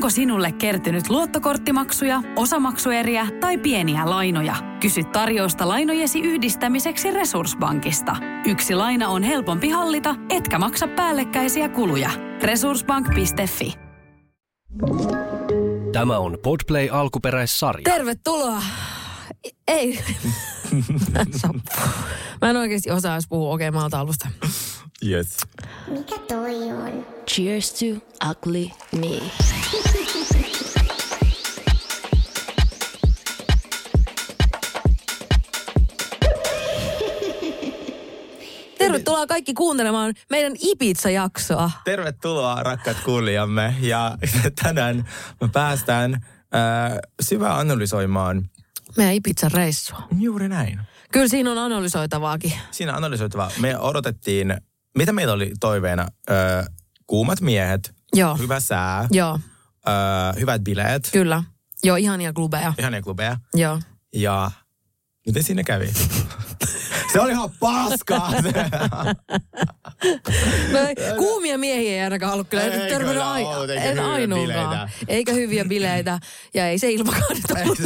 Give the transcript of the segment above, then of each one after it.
Onko sinulle kertynyt luottokorttimaksuja, osamaksueriä tai pieniä lainoja? Kysy tarjousta lainojesi yhdistämiseksi Resurssbankista. Yksi laina on helpompi hallita, etkä maksa päällekkäisiä kuluja. Resurssbank.fi Tämä on Podplay alkuperäissarja. Tervetuloa. Ei. Mä en oikeasti osaa edes puhua okei okay, maalta alusta. Yes. Mikä toi on? Cheers to ugly me. Tervetuloa kaikki kuuntelemaan meidän Ibiza-jaksoa. Tervetuloa rakkaat kuulijamme ja tänään me päästään äh, syvään analysoimaan. Meidän Ibiza-reissua. Juuri näin. Kyllä siinä on analysoitavaakin. Siinä analysoitavaa. Me odotettiin, mitä meillä oli toiveena? Äh, kuumat miehet, Joo. hyvä sää, Joo, äh, hyvät bileet, kyllä. Joo, ihania klubeja. ihania klubeja. Joo. Ja miten siinä kävi? Se oli ihan paskaa. No, kuumia miehiä ei ainakaan ollut kyllä. Eikö Törmännyt ai- ollut, eikä en hyviä ainoakaan. bileitä. Eikä hyviä bileitä. Ja ei se ilmakaan nyt ollut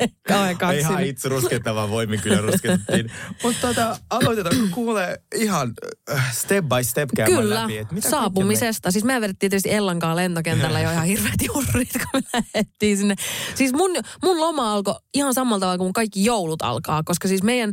niin kauhean Ihan kaksinen. itse ruskettava voimin kyllä ruskettiin. Mutta tota, aloitetaan kuule ihan äh, step by step käymään Kyllä, läpi. että mitä saapumisesta. Siis me vedettiin tietysti Ellankaan lentokentällä jo ihan hirveät jurrit, kun me lähdettiin sinne. Siis mun, mun loma alkoi ihan samalla tavalla kuin kaikki joulut alkaa, koska siis meidän,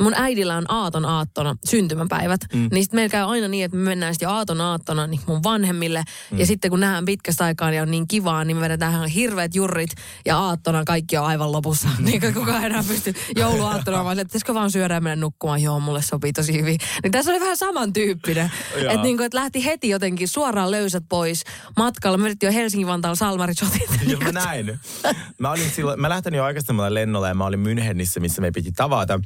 mun äidillä on aaton aattona syntymäpäivät. Mm. Niin sit meillä käy aina niin, että me mennään sitten aaton aattona niin mun vanhemmille. Mm. Ja sitten kun nähdään pitkästä aikaa ja on niin kivaa, niin me vedetään ihan hirveät jurrit. Ja aattona kaikki on aivan lopussa. niin kuin kukaan enää pysty jouluaattona vaan, että pitäisikö vaan syödä ja mennä nukkumaan. Joo, mulle sopii tosi hyvin. Niin tässä oli vähän samantyyppinen. Että niin kuin, että lähti heti jotenkin suoraan löysät pois matkalla. Me jo Helsingin-Vantaalla Salmarichotit. Joo, mä näin. Mä, olin silloin, mä lähtin jo aikaisemmalle lennolle ja mä olin Münchenissä, missä me piti tavata.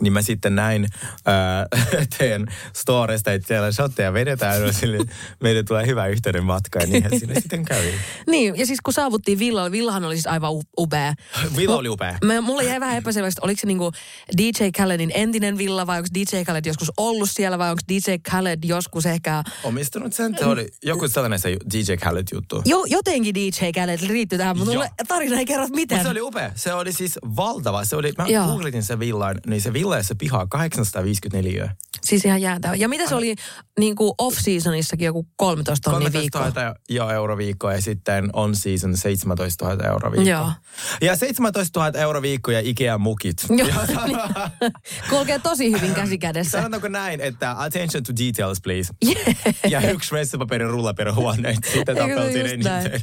Niin mä sitten näin äh, teidän storesta, että siellä shotteja vedetään. Ja sille, meille tulee hyvä yhteyden matka ja niinhän siinä sitten kävi. niin, ja siis kun saavuttiin villalle, villahan oli siis aivan upea. Villa oli upea. Me, mulle jäi vähän epäselväksi, että oliko se niinku DJ Khaledin entinen villa vai onko DJ Khaled joskus ollut siellä vai onko DJ Khaled joskus ehkä... Omistanut sen, se oli joku sellainen se DJ Khaled juttu. Jo, jotenkin DJ Khaled liittyy tähän, mutta mulle tarina ei kerro mitään. Mutta se oli upea. Se oli siis valtava. Se oli, mä Joo. googletin sen villan, niin se villa ja se piha 854. Siis ihan jäätävä. Ja mitä se oli niin kuin off-seasonissakin joku 13 tonnia 13 viikkoa? 000 jo euro viikko ja sitten on season 17 000 euro viikko. Joo. Ja 17 000 euro viikko ja Ikea mukit. Joo. Kulkee tosi hyvin käsi kädessä. Sanotaanko näin, että attention to details please. Ja yksi vessapaperin rulla per huone. että se tapeltiin eniten.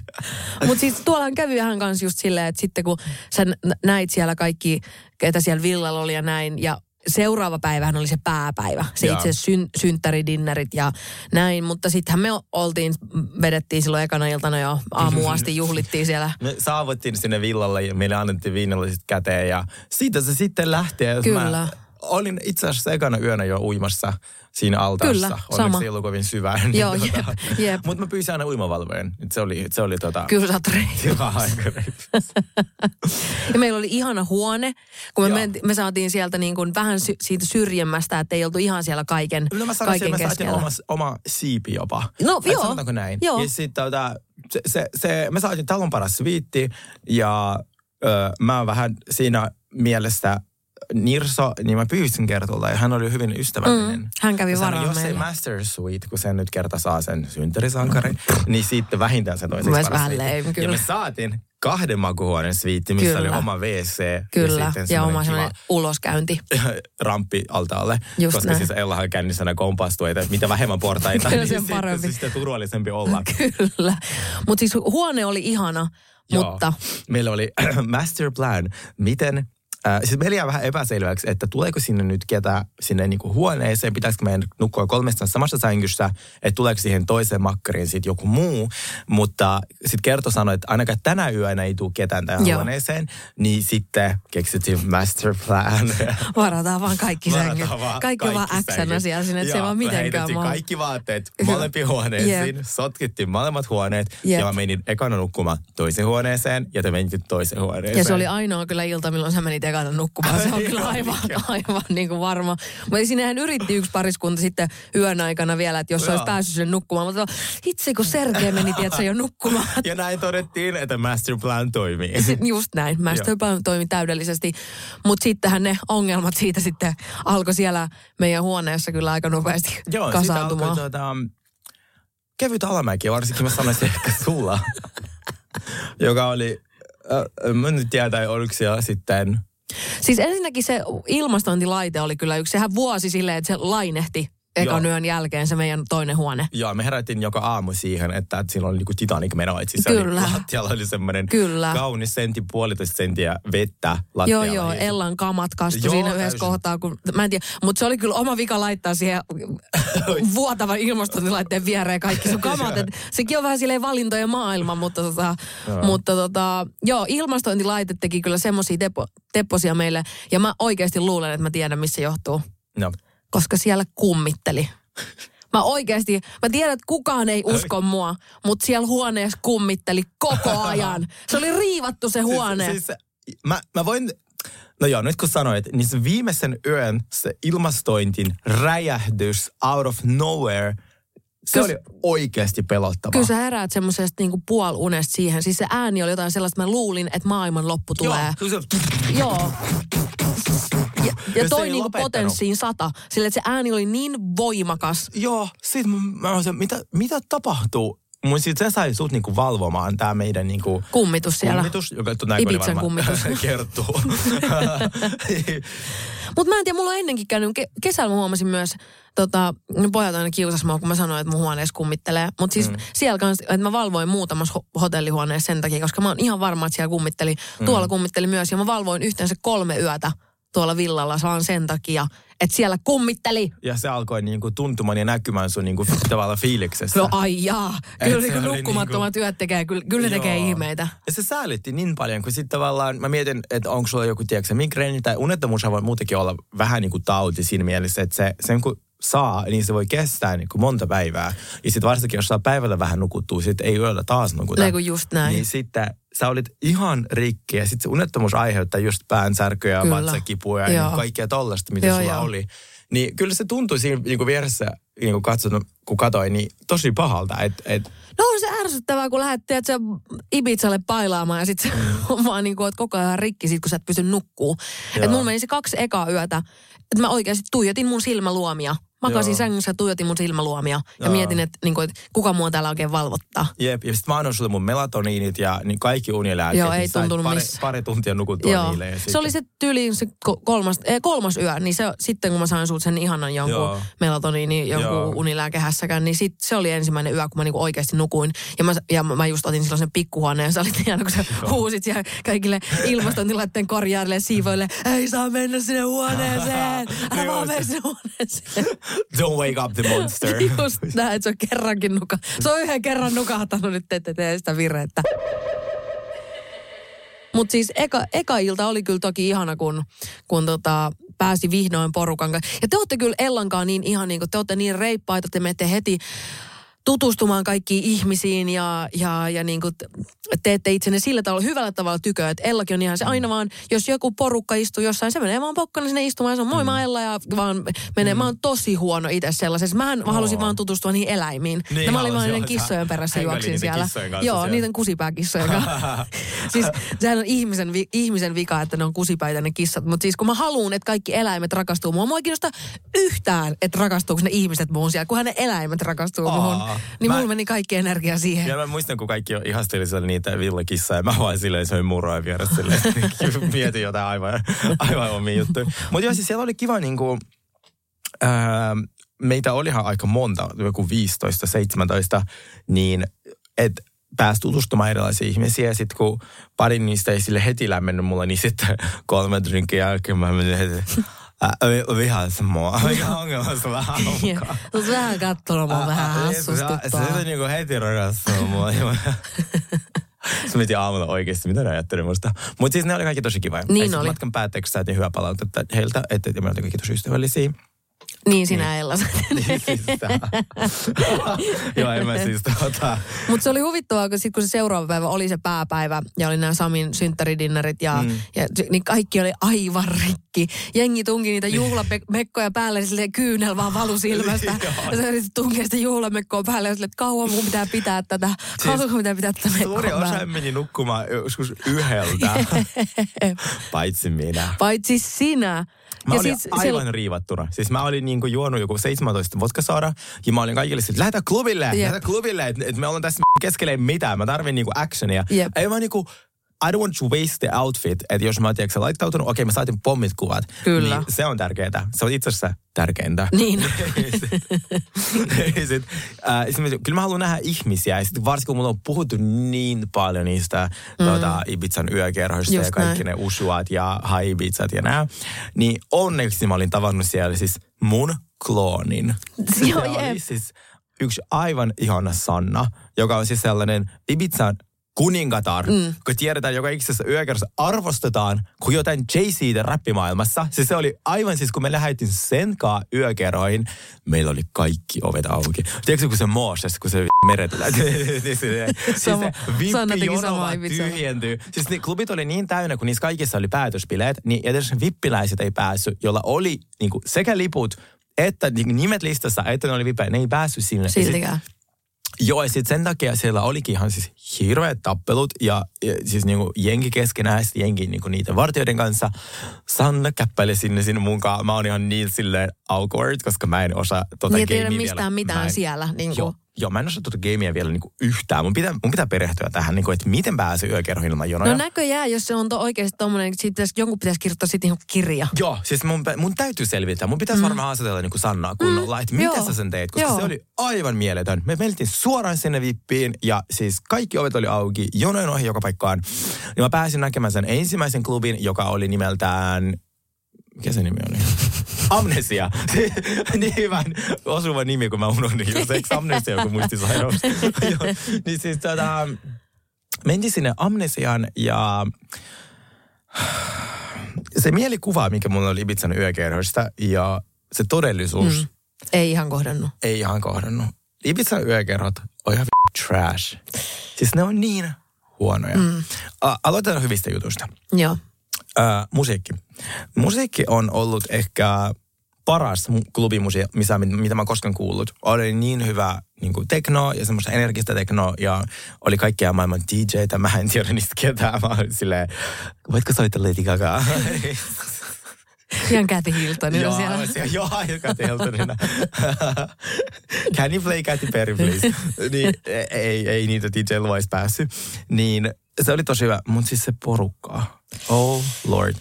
Mutta siis tuollahan kävi vähän kanssa just silleen, että sitten kun sä nä- näit siellä kaikki, ketä siellä villalla oli ja näin, ja seuraava päivähän oli se pääpäivä, se Joo. itse syn, synttäridinnerit ja näin, mutta sittenhän me oltiin, vedettiin silloin ekana iltana jo aamuun asti, juhlittiin siellä. Me saavuttiin sinne villalle ja meille annettiin viinalliset käteen ja siitä se sitten lähti. Ja Kyllä. Mä olin itse asiassa ekana yönä jo uimassa siinä altaassa. Kyllä, Onneksi sama. ei ollut kovin syvää. Joo, jep, jep. Mutta mä pyysin aina uimavalvojen. Se oli, se oli tota... Kyllä sä oot. Ja meillä oli ihana huone, kun me, menti, me saatiin sieltä niin kuin vähän sy- siitä syrjemmästä, että ei oltu ihan siellä kaiken, No mä sanoisin, kaiken että me saatiin keskellä. oma, oma siipi jopa. No, Ai, joo. Sanotaanko näin? Joo. Ja sitten tota, se, se, se, me saatiin talon paras sviitti ja ö, mä vähän siinä mielessä Nirso, niin mä pyysin Kertulta ja hän oli hyvin ystävällinen. Mm, hän kävi varaan Jos ei. Master Suite, kun sen nyt kerta saa sen synttärisankari, niin sitten vähintään se toiseksi paras vähän sviitti. lame, Ja kyllä. me saatiin kahden makuhuoneen sviitti, missä Kyllä. oli oma WC Kyllä, ja, ja oma kiva sellainen uloskäynti. ramppi altaalle. Just koska näin. siis Ellahan kännissä aina kompastuu, että mitä vähemmän portaita, Kyllä niin sitten parempi. sitä turvallisempi olla. Kyllä. Mutta siis huone oli ihana, Joo. mutta Meillä oli master plan, miten Äh, siis meillä jää vähän epäselväksi, että tuleeko sinne nyt ketä sinne niinku huoneeseen, pitäisikö meidän nukkua kolmestaan samassa sängyssä, että tuleeko siihen toiseen makkariin sitten joku muu. Mutta sitten Kerto sanoi, että ainakaan tänä yönä ei tule ketään tähän Joo. huoneeseen, niin sitten keksittiin master plan. varataan vaan kaikki sängyt. vaan Kaikki on vaan kaikki X-nä siellä sinne, että se ei vaan mitenkään maa. kaikki vaatteet molempiin huoneisiin, Jep. sotkittiin molemmat huoneet Jep. ja mä menin ekana nukkumaan toiseen huoneeseen ja te menitte toiseen huoneeseen. Ja se oli ainoa kyllä ilta, milloin sä menit ekana takana nukkumaan. Se on kyllä aivan, aivan niin kuin varma. Mutta sinnehän yritti yksi pariskunta sitten yön aikana vielä, että jos Joo. olisi päässyt sen nukkumaan. Mutta itse kun Sergei meni, tiedätkö, jo nukkumaan. Ja näin todettiin, että masterplan toimii. Sit just näin. Masterplan toimi täydellisesti. Mutta sittenhän ne ongelmat siitä sitten alkoi siellä meidän huoneessa kyllä aika nopeasti Joo, kasautumaan. tuota, kevyt alamäki, varsinkin mä sanoisin ehkä sulla, joka oli, äh, mä nyt tiedä, tai oliko siellä sitten, Siis ensinnäkin se ilmastointilaite oli kyllä yksi. Sehän vuosi silleen, että se lainehti ekan Joo. yön jälkeen se meidän toinen huone. joo, me herättiin joka aamu siihen, että, että siinä oli niinku Titanic meno, että siis Kyllä. Oli, lattialla oli semmoinen Kyllä. kaunis sentti, puolitoista senttiä vettä Joo, lattialla. joo, Ja- Ellan kamat kastui Joo, siinä yhdessä täysin. kohtaa, kun, mä en tiedä, mutta se oli kyllä oma vika laittaa siihen vuotavan ilmastointilaitteen viereen kaikki sun kamat. Et sekin on vähän silleen valintojen maailma, mutta tota, mutta tota, joo, ilmastointilaite teki kyllä semmoisia tepo, tepposia meille, ja mä oikeasti luulen, että mä tiedän, missä johtuu, No. Koska siellä kummitteli. Mä oikeasti, mä tiedän, että kukaan ei usko mua, mutta siellä huoneessa kummitteli koko ajan. Se oli riivattu se huone. Siis, siis, mä, mä voin, no joo, nyt kun sanoit, niin se viimeisen yön se ilmastointin räjähdys out of nowhere, se Kyllä- oli oikeasti pelottavaa. Kyllä sä heräät semmoisesta niinku puolunesta siihen. Siis se ääni oli jotain sellaista, että mä luulin, että maailman loppu tulee. Joo, se, Joo. Ja, ja toi niinku lopettanut. potenssiin sata. Sillä että se ääni oli niin voimakas. joo, sit mä, mä olisin, mitä, mitä tapahtuu? Mun sit se sai sut niinku valvomaan tää meidän niinku Kummitus siellä. kummitus, joka näin varmaan kummitus. kertoo. Mutta mä en tiedä, mulla on ennenkin käynyt. Ke- kesällä mä huomasin myös, tota, ne pojat aina kiusas mua, kun mä sanoin, että mun huoneessa kummittelee. Mutta siis mm. siellä kanssa, että mä valvoin muutamassa ho- hotellihuoneessa sen takia, koska mä oon ihan varma, että siellä kummitteli. Mm. Tuolla kummitteli myös, ja mä valvoin yhteensä kolme yötä tuolla villalla vaan sen takia, että siellä kummitteli. ja se alkoi niinku tuntumaan ja näkymään sun niinku tavalla fiiliksessä. No ai jaa. Kyllä se niin oli nukkumattomat yöt tekee, kyllä, kyllä tekee ihmeitä. Ja se säälitti niin paljon, kun sitten tavallaan, mä mietin, että onko sulla joku, tiedätkö, migreeni tai unettomuus voi muutenkin olla vähän niin kuin tauti siinä mielessä, että se, sen kun saa, niin se voi kestää niin kuin monta päivää. Ja sitten varsinkin, jos saa päivällä vähän nukuttua, sitten ei yöllä taas nukuta. Kun just näin. Niin sitten sä olit ihan rikki ja sitten se unettomuus aiheuttaa just päänsärkyä ja Kyllä. vatsakipua ja niin kaikkea tollasta, mitä Joo, sulla joo. oli. Niin kyllä se tuntui siinä niin kuin vieressä, niin kuin katsonut, kun katsoin, niin tosi pahalta. Että et, No on se ärsyttävää, kun lähdet että se Ibizalle pailaamaan ja sitten on vaan niin kuin, että koko ajan rikki sit, kun sä et pysty nukkuu. Että mulla meni se kaksi ekaa yötä, että mä oikeasti tuijotin mun silmäluomia. Makasin Joo. sängyssä ja tuijotin mun silmäluomia ja Joo. mietin, että, niin että kuka mua täällä oikein valvottaa. Jep, ja sitten mä annoin sulle mun melatoniinit ja niin kaikki unilääkkeet. Joo, ei niin sait tuntunut pari, missä. pari tuntia nukuttua Joo. niille. Ja Se oli se tyyliin se ko- kolmas, eh, kolmas yö, niin se, sitten kun mä sain sulta sen ihanan jonkun Joo. melatoniini, jonkun Joo. unilääkehässäkään, niin sit se oli ensimmäinen yö, kun mä niinku oikeasti nukuin. Ja mä, ja mä just otin silloin sen pikkuhuoneen, ja sä olit hieno, kun sä huusit siellä kaikille ilmastontilaitteen korjaajille siivoille, ei saa mennä sinne huoneeseen, älä Joo, vaan mene sinne huoneeseen. Don't wake up the monster. Just näin, että se on kerrankin nuka. Se on yhden kerran nukahtanut, nyt te ette tee sitä virhettä. Mutta siis eka, eka ilta oli kyllä toki ihana, kun, kun tota, pääsi vihdoin porukan kanssa. Ja te olette kyllä Ellankaan niin ihan niin kuin, te olette niin reippaita, te menette heti tutustumaan kaikkiin ihmisiin ja, ja, ja niin kuin teette itsenne sillä tavalla hyvällä tavalla tyköä. Että Ellakin on ihan se aina vaan, jos joku porukka istuu jossain, se menee vaan pokkana sinne istumaan ja se on moi mä Ella ja vaan menee. Mä oon tosi huono itse sellaisessa. Mähän Oo. halusin vaan tutustua niihin eläimiin. Niin ja mä olin vaan niiden kissojen perässä juoksin siellä. Joo, siellä. niiden kusipääkissojen kanssa. siis sehän on ihmisen, vi, ihmisen vika, että ne on kusipäitä ne kissat. Mutta siis kun mä haluan, että kaikki eläimet rakastuu mua, mua ei kiinnosta yhtään, että rakastuuko ne ihmiset muun siellä, kunhan ne eläimet rakastuu Aa, muhun. Niin mä- mulla meni kaikki energia siihen. Ja mä muistan, kun kaikki ihasteli siellä niitä villakissaa ja mä vaan silleen söin muroa vieressä silleen. Mietin jotain aivan, aivan omia juttuja. Mutta joo, siis siellä oli kiva niinku, ää, meitä olihan aika monta, joku 15, 17, niin että pääsi tutustumaan erilaisiin ihmisiä. Ja sitten kun pari niistä ei sille heti lämmennyt mulle, niin sitten kolme drinkin jälkeen mä menin heti, äh, vihaisi mua. Mikä ongelma sulla onkaan? Sä oot vähän kattonut mua vähän hassustuttaa. Se oli niinku heti rakastunut mua. Mä mietin aamulla oikeasti, mitä ne ajattelee musta. Mutta siis ne oli kaikki tosi kivoja. Niin sit oli. Matkan päätteeksi saatiin hyvää palautetta heiltä, että me oltiin kaikki tosi ystävällisiä. Niin sinä Ella. Niin, siis tää. Joo, en mä siis tota... Mutta se oli huvittavaa, kun, sit, kun se seuraava päivä oli se pääpäivä ja oli nämä Samin synttäridinnerit ja, mm. ja niin kaikki oli aivan rikki. Jengi tunki niitä juhlamekkoja päälle, silleen kyynel vaan valu silmästä. ja se yritti tunkea sitä juhlamekkoa päälle ja sille, että kauan mun pitää pitää tätä, kauan mun pitää pitää tätä mekkoa Suuri osa meni nukkumaan joskus yhdeltä, paitsi minä. Paitsi sinä. Mä ja olin siis aivan siellä- riivattuna. Siis mä olin niinku juonut joku 17 vodkasoda ja mä olin kaikille että lähdetään klubille, Jep. lähdetään klubille, että et me ollaan tässä keskellä mitään. Mä tarvin niinku actionia. Jep. Ei mä niinku, I don't want to waste the outfit. Että jos mä oon tiedätkö, laittautunut, okei mä saatin pommit kuvat. Kyllä. Niin se on tärkeää. Se on itse asiassa tärkeintä. Niin. sit, äh, sit, mä- kyllä mä haluan nähdä ihmisiä. Ja sit varsinkin kun mulla on puhuttu niin paljon niistä mm. tuota, Ibizan yökerhoista Just ja kaikki näin. ne usuat ja high Ibizat ja nää. Niin onneksi mä olin tavannut siellä siis mun kloonin. Joo, Se oli siis yksi aivan ihana Sanna, joka on siis sellainen Ibizan kuningatar, mm. kun tiedetään joka ikisessä yökerrossa arvostetaan kuin jotain Jay-Ztä räppimaailmassa. Siis se oli aivan siis, kun me lähdettiin sen kaa yökerroihin, meillä oli kaikki ovet auki. Tiedätkö, kun se Mooses, kun se meret tulee. niin se, siis se tyhjentyy. Siis ne klubit oli niin täynnä, kun niissä kaikissa oli päätösbileet, niin edes vippiläiset ei päässyt, jolla oli niin kuin, sekä liput että niin nimet listassa, että ne oli vippejä. Ne ei päässyt sinne. Sit- Siltikään. Joo, ja sitten sen takia siellä olikin ihan siis hirveät tappelut ja, ja siis niinku jengi keskenään, sit jengi niinku niiden vartijoiden kanssa. Sanna käppäili sinne sinne mukaan. Mä oon ihan niin silleen awkward, koska mä en osaa tota Niin, tiedä mistään vielä. mitään en- siellä, niin kuin- Joo, joo, mä en osaa tota gamea vielä niinku yhtään. Mun pitää, mun pitää perehtyä tähän, niinku, että miten pääsee yökerhoihin ilman jonoja. No näköjään, jos se on to oikeasti tommonen, että siitä pitäisi, jonkun pitäisi kirjoittaa sitten ihan kirja. Joo, siis mun, mun täytyy selvittää. Mun pitäisi mm. varmaan haastatella niin Sannaa kunnolla, mm. että miten Joo. sä sen teit, koska Joo. se oli aivan mieletön. Me mentiin suoraan sinne vippiin ja siis kaikki ovet oli auki, jonojen ohi joka paikkaan. Ja mä pääsin näkemään sen ensimmäisen klubin, joka oli nimeltään, mikä se nimi oli? Amnesia. niin hyvän osuva nimi, kun mä unohdin just. Eikö amnesia joku muistisairaus? Joo. niin siis tota, mentiin sinne Amnesiaan ja se mielikuva, mikä mulla oli Ibizan yökerhoista ja se todellisuus mm. Ei ihan kohdannut. ei ihan kohdannut. Ibizan yökerhot on ihan trash. Siis ne on niin huonoja. Mm. aloitetaan hyvistä jutuista. Joo. Ö, musiikki. Musiikki on ollut ehkä paras mu- klubimusiikki, missä, mitä mä koskaan kuullut. Oli niin hyvä niin kuin tekno ja semmoista energistä tekno ja oli kaikkia maailman DJtä. Mä en tiedä niistä ketään. Mä olin silleen, voitko soittaa Lady Gaga? Ihan Kathy Hiltonina Joo, siellä. siellä. Joo, joka Hiltonina. Can you play Katy Perry, please? niin, ei, ei niitä DJ Luis päässyt. Niin se oli tosi hyvä, mutta siis se porukka. Oh lord.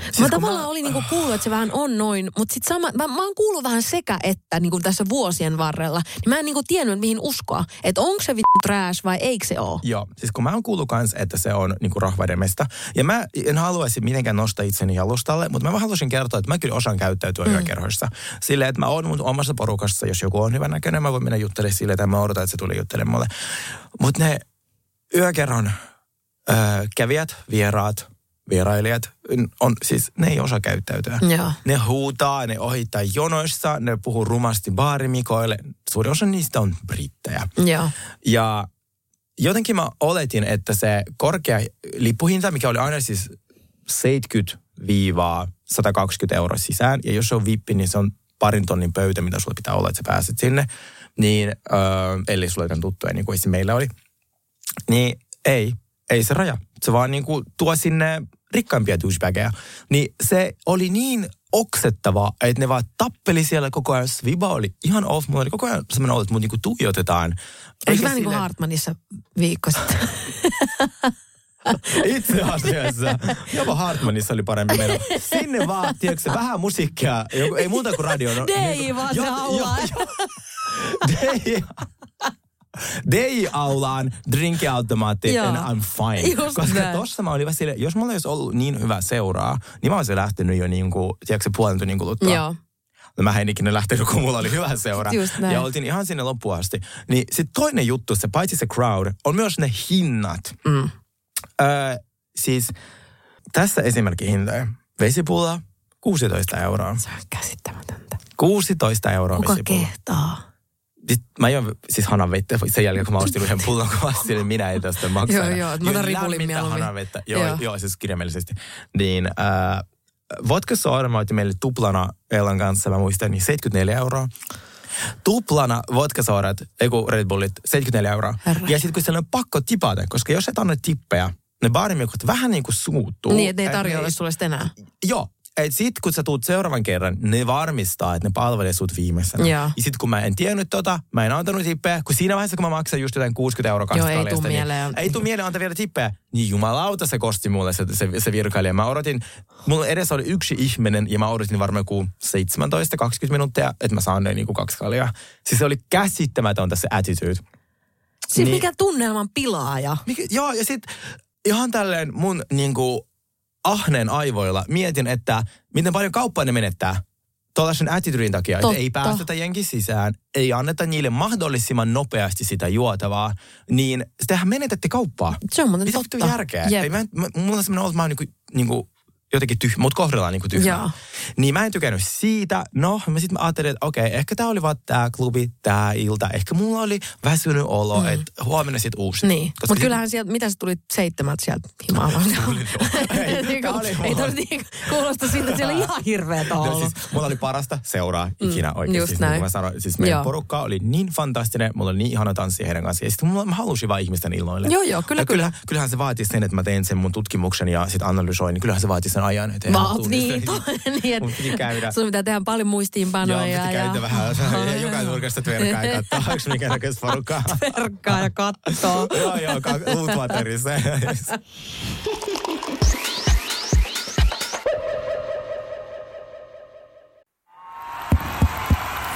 Siis mä tavallaan olin niinku kuullut, että se vähän on noin, mutta sitten sama, mä, mä oon kuullut vähän sekä että niinku tässä vuosien varrella. Niin mä en niinku tiennyt, mihin uskoa. Että onko se vittu trash vai eikö se ole. Joo, siis kun mä oon kuullut kans, että se on niinku rahvaiden mesta. Ja mä en haluaisi mitenkään nostaa itseni jalustalle, mutta mä vaan haluaisin kertoa, että mä kyllä osaan käyttäytyä mm. yökerhoissa. Silleen, että mä oon mun omassa porukassa, jos joku on hyvän näköinen, mä voin mennä juttelemaan silleen, että mä odotan, että se tulee juttelemaan mulle. Mutta ne yökerhon ö, kävijät, vieraat, vierailijat, on, siis ne ei osaa käyttäytyä. Joo. Ne huutaa, ne ohittaa jonoissa, ne puhuu rumasti baarimikoille. Suuri osa niistä on brittejä. Joo. Ja jotenkin mä oletin, että se korkea lippuhinta, mikä oli aina siis 70-120 euroa sisään, ja jos se on vippi, niin se on parin tonnin pöytä, mitä sulla pitää olla, että sä pääset sinne, niin öö, eli sulla on tuttuja, niin kuin se meillä oli, niin ei, ei se raja. Se vaan niin kuin tuo sinne rikkaimpia douchebageja. Niin se oli niin oksettavaa, että ne vaan tappeli siellä koko ajan. Sviba oli ihan off. Mulla oli koko ajan semmoinen olo, että mut niinku tuijotetaan. Eikö vähän niin kuin Hartmanissa viikko sitten? Itse asiassa. Jopa Hartmanissa oli parempi meno. Sinne vaan, tiedätkö, se vähän musiikkia. Joku, ei muuta kuin radio. No, DJ vaan se jo- haulaa. jo- jo- DJ. DJ-aulaan, drinkiautomaatti, Joo. and I'm fine. Just Koska näin. tossa mä olin vähän silleen, jos mulla olisi ollut niin hyvä seuraa, niin mä olisin lähtenyt jo niin kuin, tiedätkö, puolen tunnin kuluttua. Joo. No mä en ikinä lähtenyt, kun mulla oli hyvä seura. Ja oltiin ihan sinne loppuun asti. Niin sitten toinen juttu, se paitsi se crowd, on myös ne hinnat. Mm. Öö, siis tässä esimerkki hintoja. Vesipulla 16 euroa. Se on käsittämätöntä. 16 euroa Kuka vesipullo. kehtaa? Mä join siis hanavettä sen jälkeen, kun mä ostin yhden pullon, kun mä ostin, niin minä ei tästä maksa. Joo, joo, mä otan ripulin mieluummin. Joo, Joo. joo. siis kirjaimellisesti. Niin, äh, vodka soda mä otin meille tuplana Ellan kanssa, mä muistan, niin 74 euroa. Tuplana vodka sodat, ei kun Red Bullit, 74 euroa. Herra. Ja sitten kun siellä on pakko tipata, koska jos et anna tippejä, ne baarimikot vähän niin kuin suuttuu. Niin, että ne ei tarjoa sulle sitä enää. Joo. Et sit kun sä tuut seuraavan kerran, ne varmistaa, että ne palvelee sut viimeisenä. Joo. Ja sit kun mä en tiennyt tota, mä en antanut tippejä, kun siinä vaiheessa kun mä maksan just jotain 60 euroa Joo, ei tuu kaljasta, mieleen. Niin, ei tuu mieleen antaa vielä tippejä. Niin jumalauta se kosti mulle se, se, se virkailija. Mä odotin, mulla edessä oli yksi ihminen ja mä odotin varmaan joku 17-20 minuuttia, että mä saan ne niinku kaksi kaljaa. Siis se oli käsittämätöntä se attitude. Siis Niin. mikä tunnelman pilaaja. Mikä, joo, ja sitten ihan tälleen mun niinku ahneen aivoilla mietin, että miten paljon kauppaa ne menettää tuollaisen attitudin takia, että Totta. ei päästetä jenkin sisään, ei anneta niille mahdollisimman nopeasti sitä juotavaa, niin tehän menetätte kauppaa. Se on muuten Mitä totta. järkeä? Jep. Ei, mä, mä, mulla on semmoinen olo, että mä oon niinku, niinku jotenkin tyhmä, mut kohdellaan niinku tyhmää. Joo. Niin mä en tykännyt siitä. No, mä sitten mä ajattelin, että okei, ehkä tää oli vaan tää klubi, tää ilta. Ehkä mulla oli väsynyt olo, mm. että huomenna sit uusi. Niin, mutta kyllähän sieltä, mitä sä tulit seitsemältä sieltä himaan? Ei, oli toi niin kuulosta siltä, että siellä ihan hirveetä on No siis, mulla oli parasta seuraa ikinä Mm, oikeasti. just Siis, näin. niin mä sanoin, siis meidän Joo. porukka oli niin fantastinen, mulla oli niin ihana tanssia heidän kanssaan. Ja sitten mulla, mä halusin vaan ihmisten illoille. Joo, joo, kyllä, ja kyllähän, kyllähän se vaatii sen, että mä tein sen mun tutkimuksen ja sitten analysoin, niin kyllähän se vaatii sen ajan. Että haltuun niin, to, niin piti käydä. että sun pitää tehdä paljon Joo, muistiinpanoja. piti käydä vähän ja joka nurkasta tverkkaa ja katsoa, onko mikä näköistä porukkaa. Verkkaa ja kattoo. joo, joo, ka- Uutwaterissa.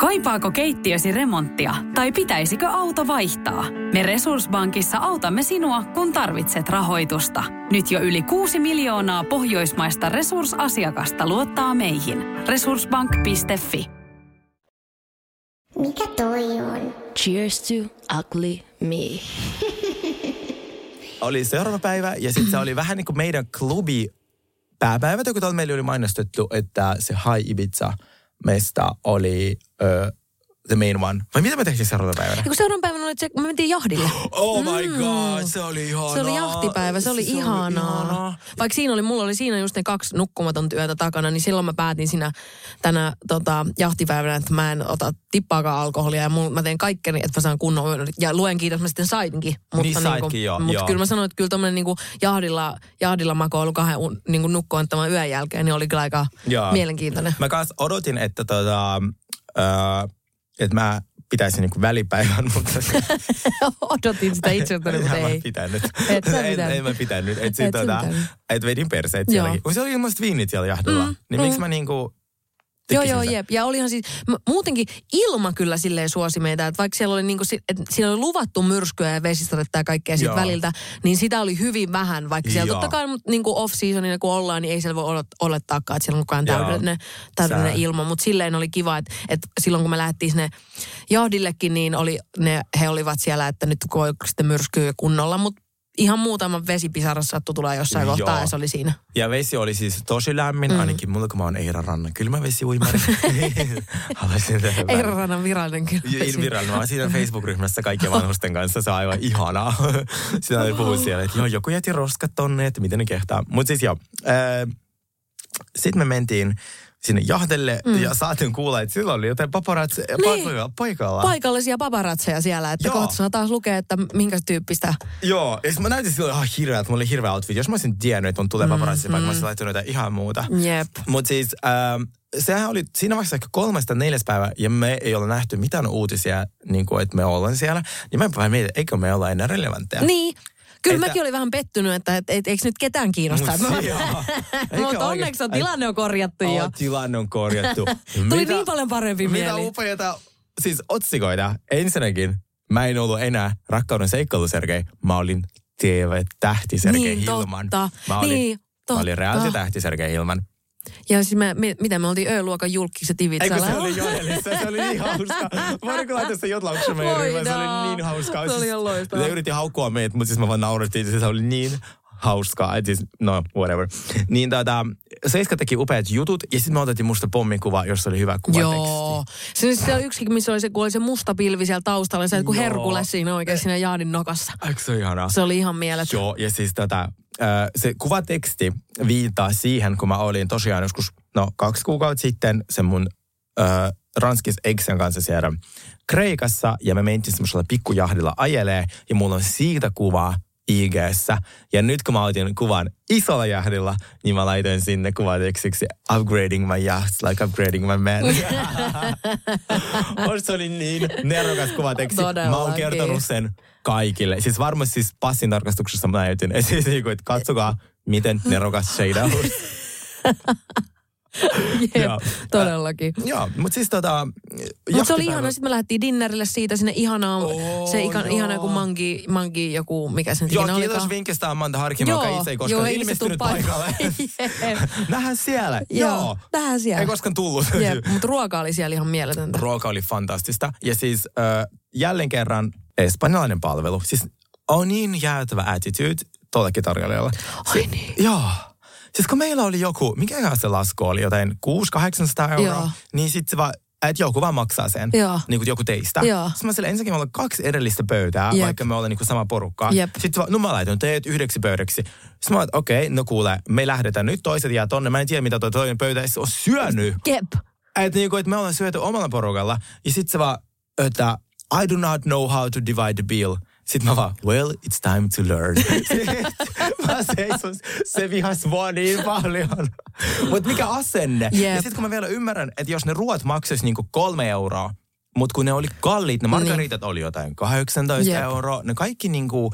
Kaipaako keittiösi remonttia tai pitäisikö auto vaihtaa? Me Resurssbankissa autamme sinua, kun tarvitset rahoitusta. Nyt jo yli 6 miljoonaa pohjoismaista resursasiakasta luottaa meihin. Resurssbank.fi Mikä toi on? Cheers to ugly me. oli seuraava päivä ja sitten se oli vähän niin kuin meidän klubi pääpäivä, kun meillä oli mainostettu, että se High Ibiza mesta oli uh, the main one. Vai mitä me tehtiin seuraavana päivänä? Ja kun seuraavan päivänä oli kun me mentiin jahdille. Oh my god, se oli ihanaa. Se oli jahtipäivä, se oli Se oli ihanaa. ihanaa. Vaikka siinä oli, mulla oli siinä just ne kaksi nukkumaton työtä takana, niin silloin mä päätin siinä tänä tota, jahtipäivänä, että mä en ota tippaakaan alkoholia ja mä teen kaikkeni, että mä saan kunnon yön. Ja luen kiitos, mä sitten sainkin. Mutta Niin saitkin, joo, Mutta joo. kyllä mä sanoin, että kyllä tommonen niinku jahdilla, jahdilla makoilu kahden niinku nukkuun tämän yön jälkeen, niin oli kyllä aika Joo. mielenkiintoinen. Mä kanssa odotin, että, tota, uh, että mä pitäisin niinku välipäivän, mutta Odotin sitä itseltäni, mutta en mä ei. pitänyt. Et sä en, pitänyt. en mä pitänyt. Et, Et sit, tota, et vedin perseet. Kun se oli ilmaiset viinit siellä jahdilla. Mm, niin miksi mä niinku Joo, joo, jep. Ja olihan siis, muutenkin ilma kyllä silleen suosi meitä, että vaikka siellä oli niinku, että siellä oli luvattu myrskyä ja vesisadetta ja kaikkea Joo. väliltä, niin sitä oli hyvin vähän, vaikka siellä Joo. totta kai niinku off-seasonina kun ollaan, niin ei siellä voi olet- olettaakaan, että siellä on Joo. täydellinen, täydellinen ilma, mutta silleen oli kiva, että, että silloin kun me lähdettiin sinne jahdillekin, niin oli, ne, he olivat siellä, että nyt voi sitten myrskyä kunnolla, mutta ihan muutama vesipisara sattui tulee jossain Joo. kohtaa ja se oli siinä. Ja vesi oli siis tosi lämmin, mm. ainakin mulla, kun mä oon Eira Rannan kylmä vesiuimari. Haluaisin tehdä Ei vähän- Rannan virallinen kyllä. Ja Virallinen. Mä oon siinä Facebook-ryhmässä kaikkien vanhusten kanssa. Se on aivan ihanaa. Sitä oli puhua siellä, että joo, joku jäti roskat tonne, että miten ne kehtaa. Mutta siis joo. Sitten me mentiin sinne jahdelle mm. ja saatiin kuulla, että silloin oli jotain paparazzi Niin. paikalla. Paikallisia paparatseja siellä, että Joo. kohta taas lukea, että minkä tyyppistä. Joo, ja mä näytin silloin ihan hirveä, että mulla oli hirveä outfit. Jos mä olisin tiennyt, että on tulee paparazzi paikalla, mä olisin laittanut jotain ihan muuta. Jep. Mutta siis ähm, sehän oli siinä vaiheessa ehkä kolmesta neljäs päivä, ja me ei ole nähty mitään uutisia, niin kuin, että me ollaan siellä. Niin mä vähän mietin, eikö me olla enää relevantteja. Niin. Kyllä Että- mäkin olin vähän pettynyt, että et, et, eikö nyt ketään kiinnostaa. Mut Mutta. Eikä onneksi on tilanne on korjattu Oh, jo. tilanne on korjattu. Tuli niin paljon parempi Mitä mieli. upeita, siis otsikoita. Ensinnäkin, mä en ollut enää rakkauden seikkailu Sergei. Mä olin TV-tähti Sergei Niin, Hilman. totta. Mä olin, Niin, mä olin totta. reality-tähti Sergei Hilman. Ja siis me, me, mitä me oltiin Ö-luokan julkiset Eikö Ivitsalla. se oli Joelissa? Se oli niin hauska. Voidaanko laittaa se jotlauksen meidän ryhmään? Se oli niin hauskaa. Se oli Siis ihan loistavaa. Ne yritti haukkua meitä, mutta siis mä vaan naurettiin. Se oli niin hauskaa. Et siis, no, whatever. Niin tota, Seiska teki upeat jutut ja sitten me otettiin musta pommikuva, jossa oli hyvä kuvateksti. Joo. Se, se oli yksikin, missä oli se, kun oli se musta pilvi siellä taustalla. Se kuin Joo. Herkules siinä oikein siinä Jaadin nokassa. Eikö se ihanaa? Se oli ihan mieletön. Joo, ja siis tota, se kuvateksti viittaa siihen, kun mä olin tosiaan joskus, no kaksi kuukautta sitten sen mun ö, ranskis eksän kanssa siellä Kreikassa, ja me mentiin semmoisella pikkujahdilla ajelee, ja mulla on siitä kuva ig Ja nyt kun mä otin kuvan isolla jahdilla, niin mä laitoin sinne kuvatekstiksi upgrading my yacht, like upgrading my man. Se oli niin nerokas kuvateksti. Mä oon Todellakin. kertonut sen kaikille. Siis varmasti siis passin tarkastuksessa mä näytin. Siis, niin kuin, että katsokaa, miten nerokas shadeaus. Jep, Joo. todellakin. Joo, mutta siis tota... Mutta se oli ihana. Sitten me lähdettiin dinnerille siitä sinne ihanaan, Oo, se ikan, joo. ihana kuin mangi, mangi joku, mikä se nyt Joo, kiitos olikaan. vinkistä Amanda Harkimo, joka itse ei koskaan ei se ilmestynyt paikalle. Nähdään siellä. Joo, Joo. nähdään siellä. Ei koskaan tullut. Jep, mutta ruoka oli siellä ihan mieletöntä. Ruoka oli fantastista. Ja siis äh, jälleen kerran espanjalainen palvelu. Siis on niin jäätävä attitude tuollekin tarjoilijalle. Ai niin. Joo. Siis kun meillä oli joku, mikä se lasku oli, jotain 600-800 euroa, Joo. niin sitten se vaan, että joku vaan maksaa sen, Joo. niin kuin joku teistä. Joo. Sitten mä sille ensinnäkin me ollaan kaksi edellistä pöytää, Jep. vaikka me ollaan niin kuin sama porukka. Jep. Sitten vaan, no mä laitan teet yhdeksi pöydäksi. Sitten mä okei, no kuule, me lähdetään nyt, toiset jää tonne. Mä en tiedä, mitä toi toinen pöytä on syönyt. Jep. Että niinku, et me ollaan syöty omalla porukalla. Ja sitten se vaan, että I do not know how to divide the bill. Sitten mä vaan, well, it's time to learn. mä seison, se vihas mua niin paljon. Mutta mikä asenne? Jep. Ja sitten kun mä vielä ymmärrän, että jos ne ruoat maksaisi niinku kolme euroa, mutta kun ne oli kalliit, ne margaritat oli jotain 18 Jep. euroa, ne kaikki niinku,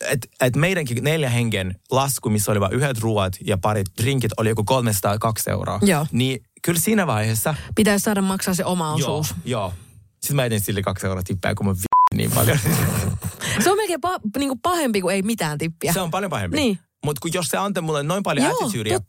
että et meidänkin neljä hengen lasku, missä oli vain yhdet ruoat ja parit drinkit, oli joku 302 euroa. Joo. Niin kyllä siinä vaiheessa, Pitäisi saada maksaa se oma osuus. joo, joo. Sitten mä etin sille kaksi euroa tippää, kun mä vi- niin paljon. Se on melkein pa- niinku pahempi kuin ei mitään tippiä. se on paljon pahempi. Niin. Mutta kun jos se antaa mulle noin paljon Joo,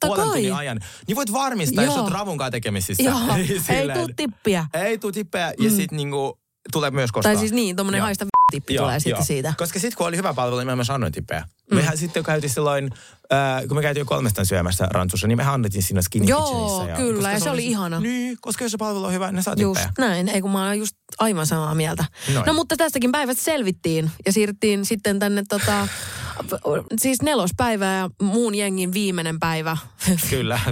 puolen kai. tunnin ajan, niin voit varmistaa, jos Joo. olet ravunkaan tekemisissä. Joo, ei tuu tippiä. Ei tuu tippejä ja sit niinku tulee myös koskaan. Tai siis niin, tommonen Joo. haista tippi Joo, tulee sitten siitä. Koska sitten kun oli hyvä palvelu, niin mä myös annoin tippejä. Mm. Mehän sitten käytiin silloin, äh, kun me käytiin kolmestaan syömässä Rantsussa, niin mehän annettiin siinä skinny Joo, kitchenissä. kyllä, ja se oli ihana. Niin, koska jos se palvelu on hyvä, ne saa Just tippejä. näin, ei kun mä oon just aivan samaa mieltä. Noin. No mutta tästäkin päivästä selvittiin ja siirryttiin sitten tänne tota, siis nelospäivää ja muun jengin viimeinen päivä. Kyllä.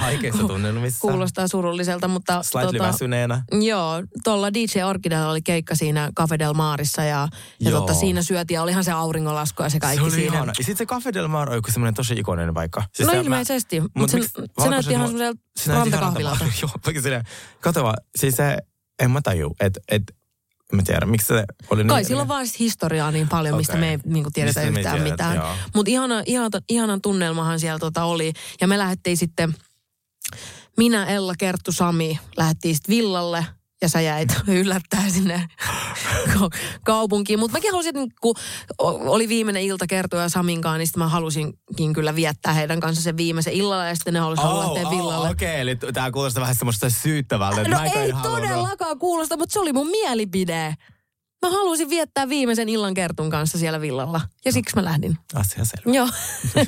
Haikeissa ku- tunnelmissa. Kuulostaa surulliselta, mutta Slightly väsyneenä. Joo, tuolla DJ Orkidella oli keikka siinä Cafe Del Marissa ja, ja tota, siinä syötiin ja olihan se auringonlasku ja se kaikki se oli siinä. ihana. Ja sitten se Cafe Del Mar joku semmoinen tosi ikoinen paikka. No se- ilmeisesti, mut mutta se, miksi- se valkoiset näytti ihan semmoiselta se rantakahvilalta. Joo, vaikka silleen, kato vaan, siis se, en mä taju, että et, en mä tiedä, miksi se oli Kai niin. sillä on vaan historiaa niin paljon, mistä Okei. me ei niinku tiedetä Mistä yhtään tiedetä, mitään. Mutta ihana, ihana, ihanan tunnelmahan siellä tota oli. Ja me lähdettiin sitten, minä, Ella, Kerttu, Sami, lähdettiin sitten villalle. Ja sä jäit yllättäen sinne kaupunkiin. Mutta mäkin halusin, että kun oli viimeinen ilta Kerttu ja Saminkaan, niin sitten mä halusinkin kyllä viettää heidän kanssa sen viimeisen illalla. Ja sitten ne halusivat oh, lähteä villalle. Okei, okay, eli tää kuulostaa vähän semmoista syyttävältä. No mäkö ei halunnut. todellakaan kuulosta, mutta se oli mun mielipide. Mä halusin viettää viimeisen illan Kertun kanssa siellä villalla. Ja siksi mä lähdin. Asia selvä. Joo.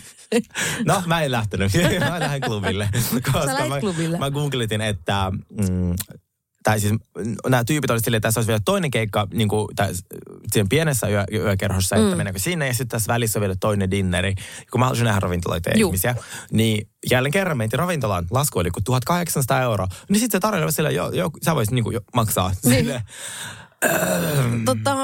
No, mä en lähtenyt. mä lähdin klubille. Koska lähdit mä, klubille. Mä googletin, että... Mm, tai siis nämä tyypit oli silleen, että tässä olisi vielä toinen keikka niin kuin, tai siinä pienessä yö, yökerhossa, että Mm. mennäänkö sinne ja sitten tässä välissä on vielä toinen dinneri. Kun mä halusin nähdä ravintoloita Juu. ihmisiä, niin jälleen kerran mentiin ravintolaan, lasku oli kuin 1800 euroa. Niin sitten se tarjolla silleen, joo, joo, sä voisit niin kuin, maksaa. Niin. Tota,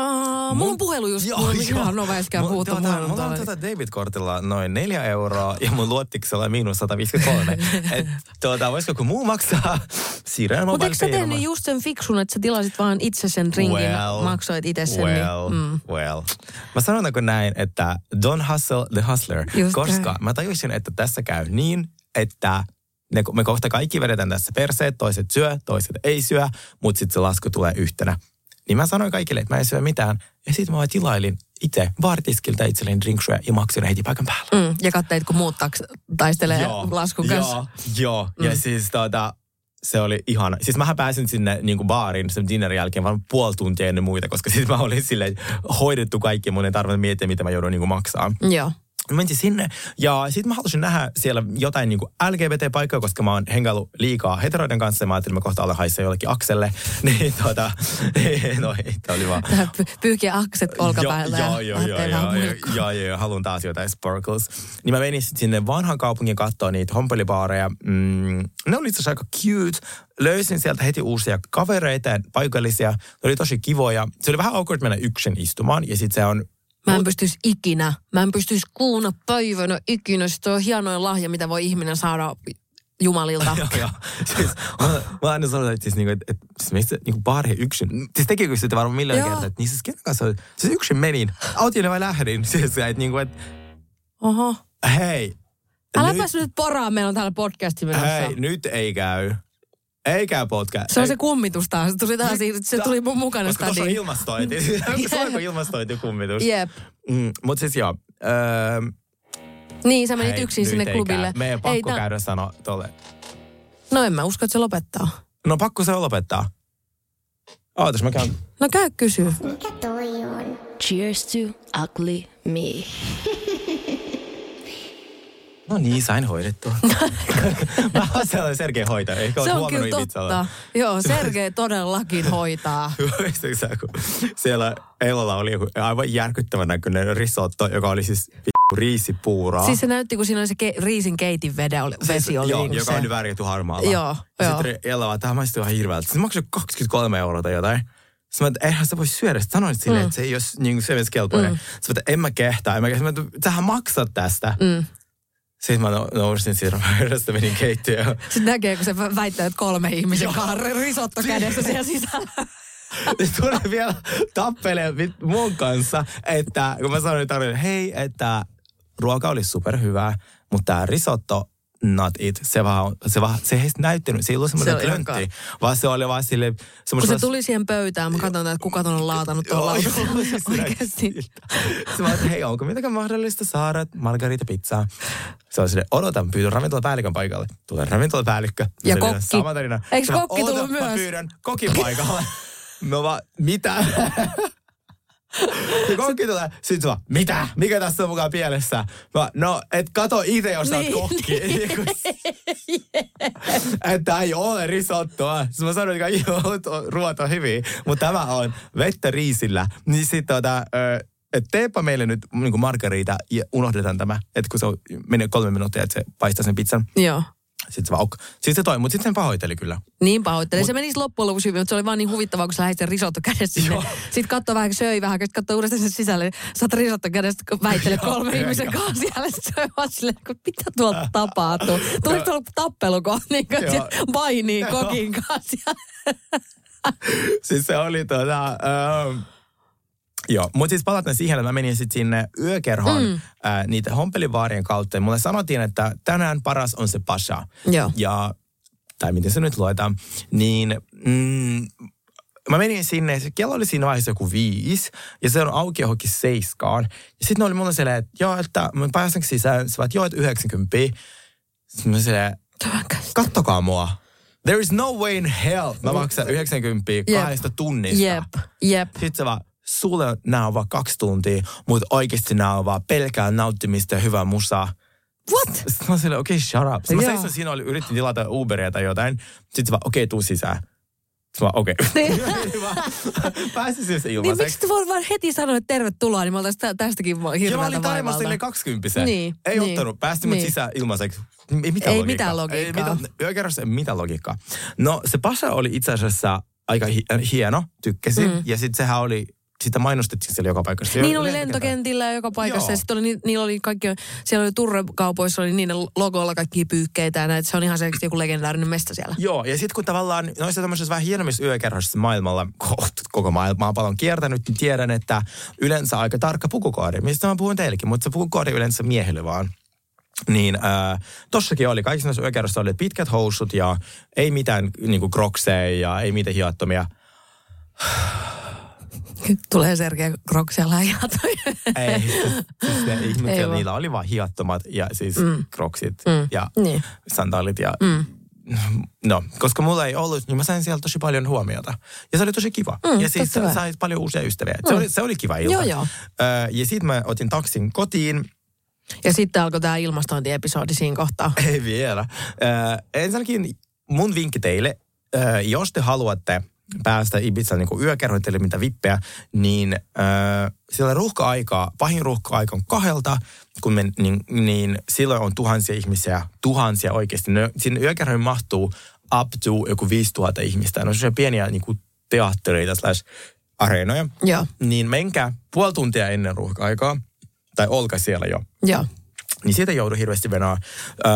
mulla on puhelu just. Joo, on joo. ihan novaskään Mulla- puhuttu tuota, Mulla on tuota David-kortilla noin neljä euroa ja mun luottiksella miinus 153. Et, tuota, voisiko joku muu maksaa? Siirrän Mutta eikö sä tehnyt just sen fiksun, että sä tilasit vaan itse sen ringin, maksoit itse sen? well, niin, mm. well. Mä sanotaanko näin, että don't hustle the hustler, Just koska näin. mä tajusin, että tässä käy niin, että ne, me kohta kaikki vedetään tässä perseet, toiset syö, toiset ei syö, mutta sitten se lasku tulee yhtenä. Niin mä sanoin kaikille, että mä en syö mitään. Ja sitten mä vaan tilailin itse vaartiskiltä itselleni drinksuja ja maksin heti paikan päällä. Mm. Ja katteit, kun muut taks, taistelee laskun kanssa. Joo, joo. Mm. ja siis tota, se oli ihana. Siis mähän pääsin sinne niin kuin baariin sen dinnerin jälkeen vaan puoli tuntia ennen muita, koska siis mä olin silleen hoidettu kaikki, mun ei tarvinnut miettiä, mitä mä joudun niin kuin maksaa. Joo. Mä Mentiin sinne ja sitten mä halusin nähdä siellä jotain niin LGBT-paikkaa, koska mä oon hengailu liikaa heteroiden kanssa ja mä ajattelin, että mä kohta olen haissa jollekin akselle. Niin tota, no ei, tää oli vaan... Pyyhkiä akset olkapäältä Joo, joo, joo, joo, joo, joo, haluan taas jotain sparkles. Niin mä menin sinne vanhan kaupungin katsoa niitä hompelibaareja. Mm, ne oli itse asiassa aika cute. Löysin sieltä heti uusia kavereita ja paikallisia. Ne oli tosi kivoja. Se oli vähän awkward mennä yksin istumaan ja sitten se on Mä en pystyisi ikinä, mä en pystyisi kuuna päivänä ikinä. Se on hienoin lahja, mitä voi ihminen saada Jumalilta. Joo, joo. Siis, mä, mä aina sanon, että, siis, niinku, että, että siis meistä niinku baari yksin. Siis tekikö sitä varmaan miljoona Joo. kertaa, että niin siis kenen kanssa, siis yksin menin. Autin vai lähdin. Siis, että, niinku, että Oho. hei. Äläpäs nyt poraa, meillä on täällä podcasti menossa. Hei, nyt ei käy. Ei käy podcast. Se on se kummitus taas. Se tuli, taas, se tuli mun mukana Koska tuossa on ilmastointi. se on kuin ilmastointikummitus. Jep. Mm, Mutta siis joo. Öö, Niin, sä menit hei, yksin sinne ei klubille. Ei pakko tää- käydä sanoa tolle. No en mä usko, että se lopettaa. No pakko se on lopettaa. Ootas, mä käyn. No käy kysyä. Mikä toi on? Cheers to ugly me. No niin, sain hoidettua. mä oon sellainen Sergei hoitaja. Ehkä Se on kyllä totta. Joo, Sergei todellakin hoitaa. Muistatko sä, kun siellä Elolla oli joku aivan järkyttävän näköinen risotto, joka oli siis riisipuuraa. Siis se näytti, kun siinä oli se ke- riisin keitin vede, oli, vesi oli joo, niin joka se. oli värjätty harmaalla. Joo, ja joo. Sitten Ella vaan, tämä maistuu ihan hirveältä. Se maksoi 23 euroa tai jotain. Sitten mä, että eihän sitä voi syödä. Sitten sanoin silleen, Mm. että se ei ole niin syömiskelpoinen. Mm. Sitten mä, että en mä kehtaa. En mä kehtaa. Sähän maksat tästä. Mm. Sitten mä nou- nousin siitä pöydästä, menin keittiöön. Sitten näkee, kun se vä- väittää, että kolme ihmisen kanssa risotto kädessä siellä sisällä. Ne tulee vielä tappelee mun kanssa, että kun mä sanoin tarjolle, hei, että ruoka oli superhyvää, mutta tämä risotto, not it. Se vaan, se vaan, se ei näyttänyt, se ei ollut semmoinen Se klöntti, vaan se oli vaan sille Kun se tuli siihen pöytään, mä katson, että kuka ton on laatanut tuolla Oikeasti. Se vaan, että hei, onko mitenkään mahdollista saada margarita pizzaa? Se on sille, odotan, pyydän ravintolapäällikön paikalle. Tulee ravintolapäällikkö. Ja kokki. Sama tarina. Vaan, kokki tullut "Oota, Mä myös?" pyydän kokin paikalle. Mä vaan, mitä? Ja kokki tulee, sit se vaan, mitä? Mikä tässä on mukaan pielessä? Mä, no, et kato itse, jos sä oot Niin, kokki. että ei ole risottoa. Sitten mä sanoin, että joo, ruoat on hyviä, mutta tämä on vettä riisillä. Niin sit tota, ö, et teepä meille nyt niin margarita ja unohdetaan tämä, että kun se on, menee kolme minuuttia, että se paistaa sen pizzan. Joo. Sitten se vaan, ok. Sitten se toi, mutta sitten sen pahoitteli kyllä. Niin pahoittelen. Se menisi loppujen lopuksi hyvin, mutta se oli vaan niin huvittavaa, kun sä lähdit sen risotto kädessä sinne. Sitten katsoi vähän, söi vähän, sitten katsoi uudestaan sen sisälle. Sä risotto kädessä, kun väittelet kolme joo, ihmisen kanssa siellä. Sitten oli vaan silleen, että mitä tuolta tapahtuu. Tuliko tuolla tappelu, kun niin kuin, Joo. kokin kanssa. siis se oli tota... Ähm, Joo, mutta siis palataan siihen, että mä menin sitten sinne yökerhoon mm. äh, niitä hompelivaarien kautta. Ja mulle sanottiin, että tänään paras on se pasha. Joo. Ja, tai miten se nyt luetaan, niin mm, mä menin sinne, se kello oli siinä vaiheessa joku viisi, ja se on auki johonkin seiskaan. Ja sitten ne oli mulle silleen, että joo, että mä pääsenkö sisään? Että joo, että 90. Sitten mä silleen, kattokaa mua. There is no way in hell mä maksan 90 Jep. kahdesta tunnista. Jep, jep. Sitten se vaan, sulle nämä on vaan kaksi tuntia, mutta oikeasti nämä on vaan pelkää nauttimista ja hyvää musaa. What? Sitten mä silleen, okei, okay, shut up. Sitten mä seisoin siinä, oli, yritin tilata Uberia tai jotain. Sitten se vaan, okei, okay, tuu sisään. Mä okei. Niin. Pääsin siis Niin ilmaiseksi. miksi te voit vaan heti sanoa, että tervetuloa, niin me oltaisiin tä- tästäkin Joo, mä hirveältä olin vaivalta. sille 20. Niin, Ei niin, ottanut. Päästi mut niin. sisään ilmaiseksi. Ei mitään Ei logiikkaa. mitään logiikkaa. Ei mitään, yökerrossa ei mitään logiikkaa. No se pasa oli itse asiassa aika hi- äh, hieno, tykkäsin. Mm. Ja sitten sehän oli, sitä mainostettiin siellä joka paikassa. Niin oli lentokentillä ja joka paikassa. Joo. Ja sitten oli, ni- niillä oli kaikki, siellä oli turrekaupoissa, oli niiden logoilla kaikki pyykkeitä ja näitä. Se on ihan selkeästi joku legendaarinen mesta siellä. Joo, ja sitten kun tavallaan noissa tämmöisissä vähän hienommissa yökerhoissa maailmalla, ko- koko maailma on kiertänyt, niin tiedän, että yleensä aika tarkka pukukoodi, mistä mä puhun teillekin, mutta se pukukoodi yleensä miehille vaan. Niin äh, tossakin oli, kaikissa näissä yökerroissa oli pitkät housut ja ei mitään niinku krokseja ja ei mitään hiottomia. Tulee Sergei Kroksella ja Ei, siis, ne ihmiset, Ei niillä oli vaan hiottomat ja siis mm. kroksit Mm. ja Niin. sandaalit ja Mm. No, koska mulla ei ollut, niin mä sain siellä tosi paljon huomiota. Ja se oli tosi kiva. Mm, ja siis totta kai. sai paljon uusia ystäviä. Se, Mm. oli, se oli kiva ilta. Joo, joo. Ö, ja sitten mä otin taksin kotiin. Ja sitten alkoi tämä ilmastointiepisodi siinä kohtaa. Ei vielä. Ö, ensinnäkin mun vinkki teille, ö, jos te haluatte päästä Ibizaan niin yökerhoitelle mitä vippejä, niin ö, sillä ruuhka-aikaa, pahin ruuhka-aika on kahdelta, kun me, niin, niin silloin on tuhansia ihmisiä, tuhansia oikeasti. Ne, sinne yökerhoihin mahtuu up to joku 5000 ihmistä. Ne on sellaisia pieniä niin kuin teattereita slash areenoja. Niin menkää puoli tuntia ennen ruuhka-aikaa, tai olka siellä jo joo. Niin siitä joudu hirveästi venaa. Öö,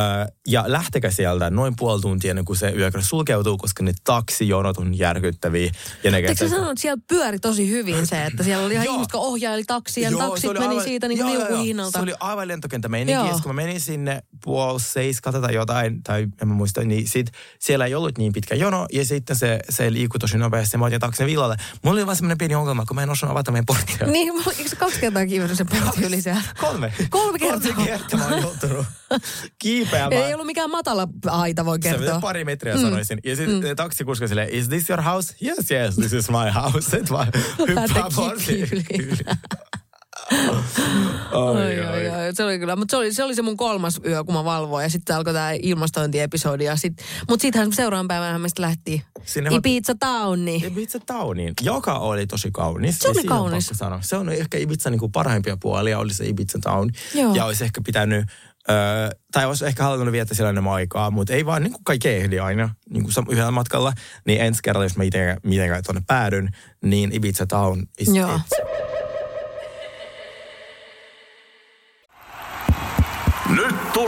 ja lähtekää sieltä noin puoli tuntia ennen kuin se yökerho sulkeutuu, koska ne taksijonot on järkyttäviä. Ja ne Eikö sä sanoa, että siellä pyöri tosi hyvin se, että siellä oli ihan ihmiset, jotka ohjaili taksia ja taksit meni aivan- siitä niin kuin joo, liukuhinnalta. Se oli aivan lentokenttä meininki. Ja sit kun mä menin sinne puoli seiskalta tai jotain, tai en mä muista, niin sit siellä ei ollut niin pitkä jono. Ja sitten se, se liikkui tosi nopeasti. Mä otin taksin villalle. Mulla oli vaan semmoinen pieni ongelma, kun mä en osannut avata meidän porttia. Niin, eikö kaksi kertaa kiivennyt sen portti yli siellä? Kolme. Kolme kertaa. Kolme kertaa mä oon joutunut kiipeämään. Ei ollut mikään matala aita, voi Se kertoa. oli pari metriä mm. sanoisin. Ja sitten mm. taksikuska silleen, is this your house? Yes, yes, this is my house. Et vaan hyppää yli. Oi, Oi, oi, oi. Se oli kyllä, mutta se oli, se oli se mun kolmas yö, kun mä valvoin. Ja sitten alkoi tämä ilmastointiepisodi. Ja sit, mutta sittenhän seuraavan päivänä me sitten lähtiin Sinne Ibiza Towniin. Ibiza Towniin, joka oli tosi kaunis. Se oli Ja on kaunis. Sanoa. Se on ehkä Ibiza niin kuin parhaimpia puolia, oli se Ibiza Town. Joo. Ja olisi ehkä pitänyt, öö, tai olisi ehkä halunnut viettää siellä enemmän aikaa, mutta ei vaan niin kuin kaikki ehdi aina niin kuin yhdellä matkalla. Niin ensi kerralla, jos mä mitenkään, mitenkään tuonne päädyn, niin Ibiza Town is Joo. it.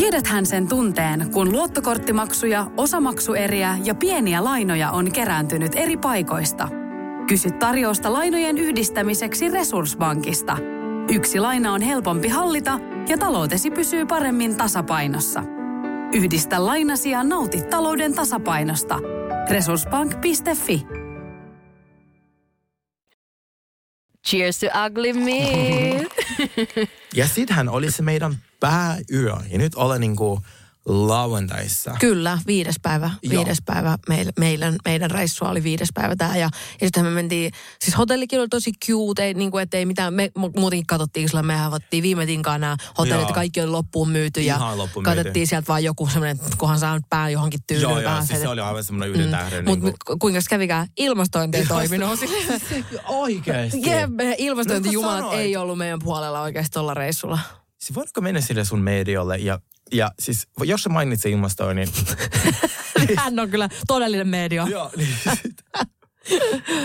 Tiedäthän sen tunteen, kun luottokorttimaksuja, osamaksueriä ja pieniä lainoja on kerääntynyt eri paikoista. Kysy tarjousta lainojen yhdistämiseksi Resurssbankista. Yksi laina on helpompi hallita ja taloutesi pysyy paremmin tasapainossa. Yhdistä lainasi ja nauti talouden tasapainosta. Resurssbank.fi Cheers to ugly me. Ja sittenhän oli se meidän pääyö. Ja nyt olen niin kuin lauantaissa. Kyllä, viides päivä. Joo. Viides päivä. Meil, meidän, meidän reissua oli viides päivä tää. Ja, ja sitten me mentiin, siis hotellikin oli tosi cute, ei, niin kuin, ettei mitään, me mu- muutenkin katsottiin, sillä me avattiin viime tinkaan nämä hotellit, Joo. ja kaikki oli loppuun myyty. Ja loppuun myyty. katsottiin sieltä vaan joku semmoinen, kunhan saa nyt pää johonkin tyyliin. Joo, joo, siis se- oli aivan semmoinen yhden tähden. Mutta niin ku, kuinka kävikään? Ilmastointi ei toiminut. Oikeesti. Jep, ilmastointijumalat sanoit? ei ollut meidän puolella oikeasti tuolla reissulla. Siis voitko mennä sille sun mediolle ja, ja siis, jos sä mainitset ilmastoinnin. Hän on kyllä todellinen media. Joo, niin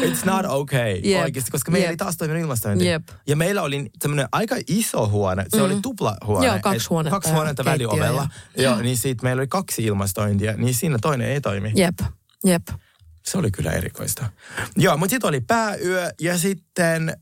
It's not okay Jep. oikeasti, koska meillä Jep. ei taas toiminut ilmastointi. Jep. Ja meillä oli semmoinen aika iso huone, se Mhm. oli tuplahuone. Joo, kaksi Et- huonetta Kaksi huonetta väliovella. ja- Joo, niin siitä meillä oli kaksi ilmastointia, niin siinä toinen ei toimi. Jep, jep. Se oli kyllä erikoista. Joo, mutta sitten oli pääyö ja sitten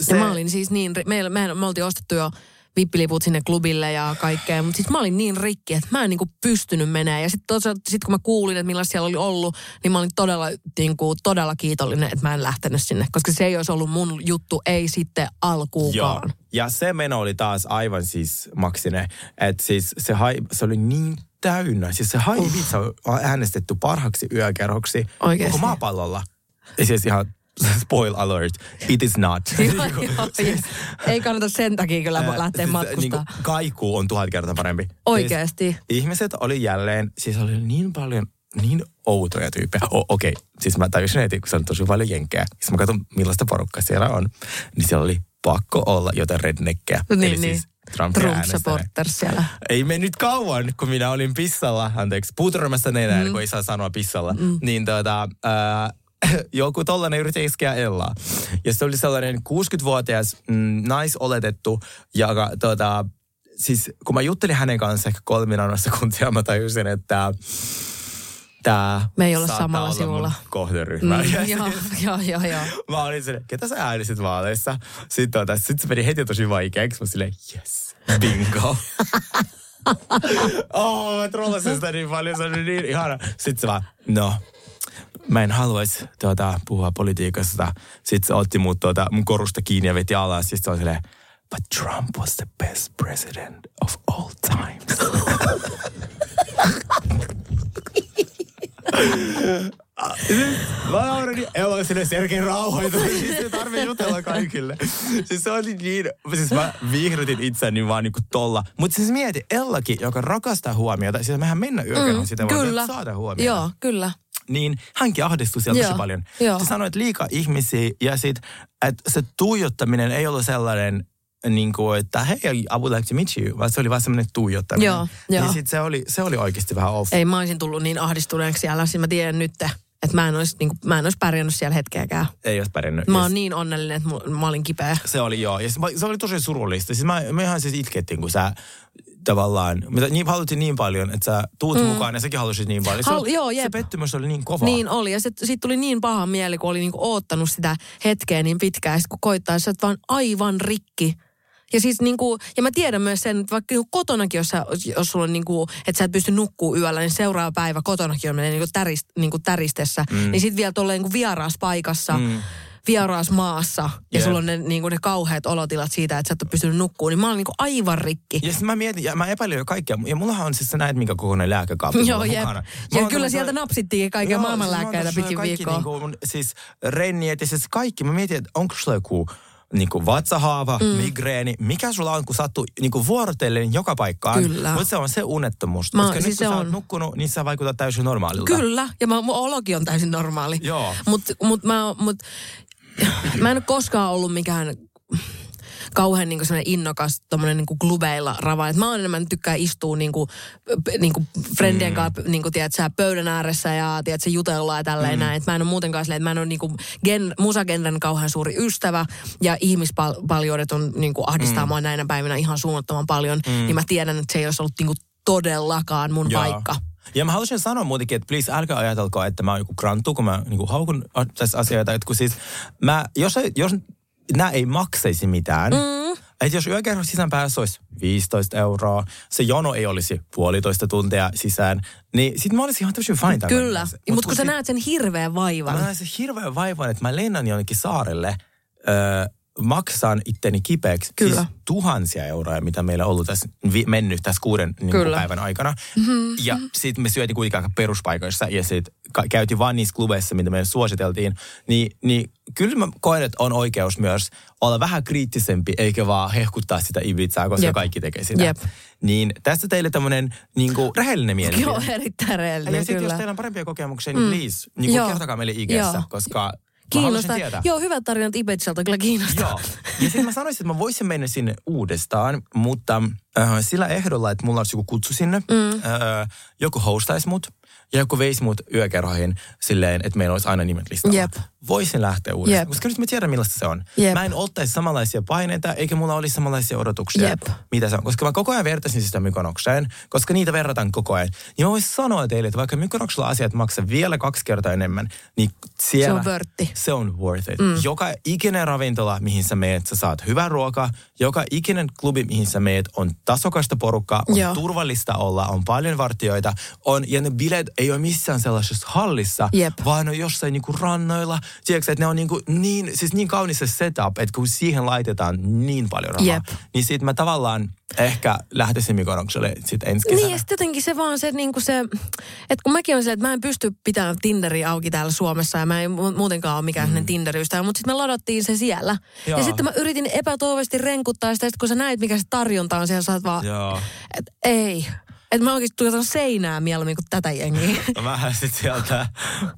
se... Ja mä olin siis niin, meillä, me, me oltiin ostettu jo vippiliput sinne klubille ja kaikkea, mutta siis mä olin niin rikki, että mä en niinku pystynyt menemään. Ja sitten sit kun mä kuulin, että millaista siellä oli ollut, niin mä olin todella, niinku, todella kiitollinen, että mä en lähtenyt sinne. Koska se ei olisi ollut mun juttu, ei sitten Joo. alkuukaan. Ja se meno oli taas aivan siis maksine. Että siis se, hai, se oli niin täynnä. Siis se hai vitsa on äänestetty parhaaksi yökerhoksi Oikeesti? koko maapallolla. Ja siis ihan spoil alert, it is not. Joo, joo, yes. Ei kannata sen takia kyllä Ää, lähteä siis, matkustaa. niinku, kaikuu on tuhat kertaa parempi. Oikeesti. Siis, ihmiset oli jälleen, siis oli niin paljon niin outoja tyyppejä. O- Okei, okay. siis mä tajusin heti, kun se on tosi paljon jenkkejä. Siis mä katson, millaista porukkaa siellä on. Niin siellä oli pakko olla jotain redneckkejä. Niin, Eli niin. siis Trump äänestäneet. supporter siellä. Ei mennyt kauan, kun minä olin pissalla, anteeksi, puuturmassa nenään, mm. kun ei saa sanoa pissalla. Mm. Niin tota, ää, joku tollanen yritti iskeä Ellaa. Ja se oli sellainen 60-vuotias mm, naisoletettu, joka tota, siis kun mä juttelin hänen kanssa ehkä kolme sekuntia, mä tajusin, että tämä Me ei olla samalla olla sivulla. kohderyhmä. Mm, Ja joo, siis- joo, joo, joo. Mä olin silleen, ketä sä äänestit vaaleissa? Sitten, tota, sit se meni heti tosi vaikeaksi. Mä silleen, yes, bingo. oh, mä trollasin sitä niin paljon, se oli niin ihana. Sitten se vaan, no, mä en haluaisi tuota, puhua politiikasta. Sitten se otti mut tuota, mun korusta kiinni ja veti alas. Sitten se oli silleen, but Trump was the best president of all times. Mä naurin, ei ole sille Sergei rauhoitu, siis ei tarvii jutella kaikille. Siis se oli niin, siis mä viihdytin itseäni vaan niinku tolla. Mutta siis mieti, Ellakin, joka rakastaa huomiota, siis mehän mennä yökerhoon, mm, sitä Kyllä. saada huomiota Joo, kyllä. Niin hänkin ahdistui siellä tosi paljon. joo. Se sanoi, että liikaa ihmisiä ja sit, että se tuijottaminen ei ollut sellainen, niin kuin, että hei, I would like to meet you, vaan se oli vaan semmoinen tuijottaminen. Joo, joo. Ja sit se oli, se oli oikeasti vähän off. Ei mä olisin tullut niin ahdistuneeksi siellä. Siis mä tiedän nyt, että mä en olisi, niin kuin, mä en olisi pärjännyt siellä hetkeäkään. Ei olisi pärjännyt. Mä oon niin onnellinen, että mu- mä olin kipeä. Se oli joo. Ja se, se oli tosi surullista. Siis mä, me ihan siis itkettiin, kun sä tavallaan, mitä niin, haluttiin niin paljon, että sä tuut mm. mukaan ja säkin halusit niin paljon. Se, Hal- joo, se jep. pettymys oli niin kova. Niin oli. Ja sitten sit tuli niin paha mieli, kun oli niinku oottanut sitä hetkeä niin pitkään. Ja sit kun koittaa, sä oot vaan aivan rikki. Ja siis niinku, ja mä tiedän myös sen, että vaikka niinku kotonakin, jos, sä, jos sulla on niinku, että sä et pysty nukkuu yöllä, niin seuraava päivä kotonakin on menee niinku, tärist, niinku täristessä. Mm. Niin sit vielä tolleen niinku vieraassa paikassa, mm. Vieraassa maassa, ja Jep. sulla on ne, niinku, ne kauheat olotilat siitä, että sä et ole pystynyt nukkuu, niin mä olin niinku aivan rikki. Ja mä mietin, ja mä epäilin jo kaikkea. Ja mullahan on siis sä näet, minkä kokoinen lääkekaappi Joo, on jep. mukana. Ja kyllä sieltä napsittiin kaiken Joo, maailman siis pitkin viikkoa. Niinku, mun, siis renniet ja siis kaikki. Mä mietin, että onko sulla joku niinku vatsahaava, mm. migreeni, mikä sulla on, kun sattuu niinku vuorotellen joka paikkaan. Kyllä. Mutta se on se unettomuus. Mä- Koska siis nyt kun se sä oot on. nukkunut, niin sä vaikutat täysin normaalilta. Kyllä, ja mä, mun olokin on täysin normaali. Joo. Mutta mut mä, mut, mä en ole koskaan ollut mikään kauhean niin sellainen innokas tommonen niin klubeilla rava. Et mä oon enemmän tykkään istua niin kuin, niin kuin friendien mm. kanssa niin kuin, tiedät, sä, pöydän ääressä ja tiedät, sä, jutellaan ja tälleen mm. näin. Et mä en ole muutenkaan silleen, että mä en ole niin kuin, gen, musagenren kauhean suuri ystävä ja ihmispaljoudet on niin kuin, ahdistaa mm. mua näinä päivinä ihan suunnattoman paljon. Mm. Niin mä tiedän, että se ei olisi ollut niin kuin, todellakaan mun Joo. paikka. Ja mä haluaisin sanoa muutenkin, että please älkää ajatelko, että mä oon joku grantu, kun mä niin haukun a- tässä asioita. Että kun siis mä, jos, jos nämä ei maksaisi mitään, mm. että jos yökerho sisäänpäässä olisi 15 euroa, se jono ei olisi puolitoista tuntia sisään, niin sit mä olisin ihan tosi fine tämän Kyllä, mutta Mut kun sä näet sen hirveän vaivan. Mä näen sen hirveän vaivan, että mä lennän jonnekin saarelle, öö, maksan itteni kipeäksi Kyllä. siis tuhansia euroja, mitä meillä on ollut tässä, vi, mennyt tässä kuuden niin kuin päivän aikana. Mm-hmm. Ja sitten me syötiin kuitenkin aika peruspaikoissa ja sitten käytiin vaan niissä klubeissa, mitä meille suositeltiin. Niin, niin kyllä mä koen, että on oikeus myös olla vähän kriittisempi, eikä vaan hehkuttaa sitä Ibizaa, koska Jep. kaikki tekee sitä. Jep. Niin tästä teille tämmöinen niin kuin, rehellinen mielipide. Joo, erittäin Ja reellinen, sitten jos teillä on parempia kokemuksia, niin please, niin kuin kertokaa meille IGssä, Joo. koska Kiinnostaa. Joo, hyvät tarinat Ibizalta kyllä kiinnostaa. Joo. Ja sitten mä sanoisin, että mä voisin mennä sinne uudestaan, mutta äh, sillä ehdolla, että mulla olisi joku kutsu sinne, mm. äh, joku hostaisi mut ja joku veisi mut yökerhoihin silleen, että meillä olisi aina nimet listalla. Jep. Voisin lähteä uudestaan. Jep. Koska nyt mä tiedän, millaista se on. Jep. Mä en ottaisi samanlaisia paineita, eikä mulla olisi samanlaisia odotuksia, Jep. mitä se on. Koska mä koko ajan vertaisin sitä Mykonokseen, koska niitä verrataan koko ajan. Niin mä voisin sanoa teille, että vaikka Mykonoksella asiat maksaa vielä kaksi kertaa enemmän, niin siellä... Se on vörtti. Se on worth it. Mm. Joka ikinen ravintola, mihin sä meet, sä saat hyvää ruokaa. Joka ikinen klubi, mihin sä meet, on tasokasta porukkaa, on Joo. turvallista olla, on paljon vartijoita. On, ja ne bileet ei ole missään sellaisessa hallissa, Jep. vaan on jossain niinku rannoilla. Tiedätkö, että ne on niinku niin, siis niin kaunis se setup, että kun siihen laitetaan niin paljon rahaa, Jep. niin sit mä tavallaan ehkä lähtisin Mykonokselle sit ensi kesänä. Niin ja sitten jotenkin se vaan se, niin kuin se, että kun mäkin on se, että mä en pysty pitämään Tinderiä auki täällä Suomessa ja mä en mu- muutenkaan ole mikään mm. Tinderiystävä, mutta sitten me ladattiin se siellä. Joo. Ja sitten mä yritin epätoivoisesti renkuttaa sitä, sit kun sä näit mikä se tarjonta on siellä, sä oot vaan, että ei. Että mä oikeasti tuijotan seinää mieluummin kuin tätä jengiä. No Vähän sit sieltä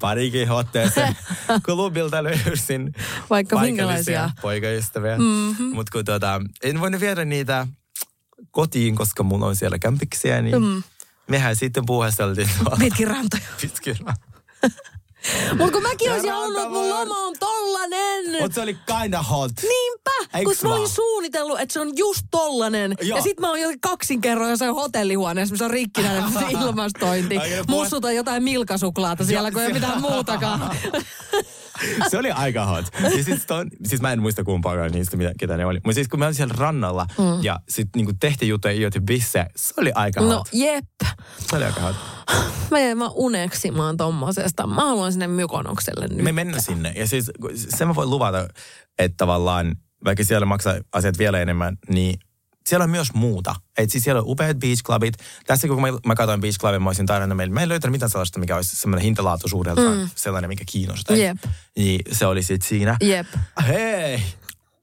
parikin otteeseen klubilta löysin Vaikka minkälaisia. poikaystäviä. Mm-hmm. Mutta kun tota, en voinut viedä niitä kotiin, koska mulla on siellä kämpiksiä, niin mm. mehän sitten puuhasteltiin Pitkin rantoja. pitkin. Mutta kun mäkin olisin halunnut, että mun loma on tollanen. Mutta se oli kinda hot. Niinpä, kun mä olin suunnitellut, että se on just tollanen. Joo. Ja sit mä oon jo kaksin kerran jossain hotellihuoneessa, missä on rikkinäinen ilmastointi. Mussuta jotain milkasuklaata siellä, kun ei ole mitään muutakaan. se oli aika hot. Ja siis, ton, siis mä en muista kumpaakaan niistä, mitä, ketä ne oli. Mutta siis kun mä olin siellä rannalla mm. ja sitten niinku tehtiin juttuja Ioti Bisse, se oli aika hot. No jep. Se oli aika hot. Mä jäin vaan uneksimaan tommosesta. Mä haluan sinne Mykonokselle nyt. Me mennään sinne. Ja siis se mä voin luvata, että tavallaan, vaikka siellä maksaa asiat vielä enemmän, niin siellä on myös muuta. Et siis siellä on upeat beach clubit. Tässä kun mä, mä katsoin beach clubin, mä olisin tarjonnut meille. Mä en löytänyt mitään sellaista, mikä olisi semmoinen hintalaatuisuudeltaan mm. sellainen, mikä kiinnostaa. Jep. Niin se oli sitten siinä. Jep. Hei,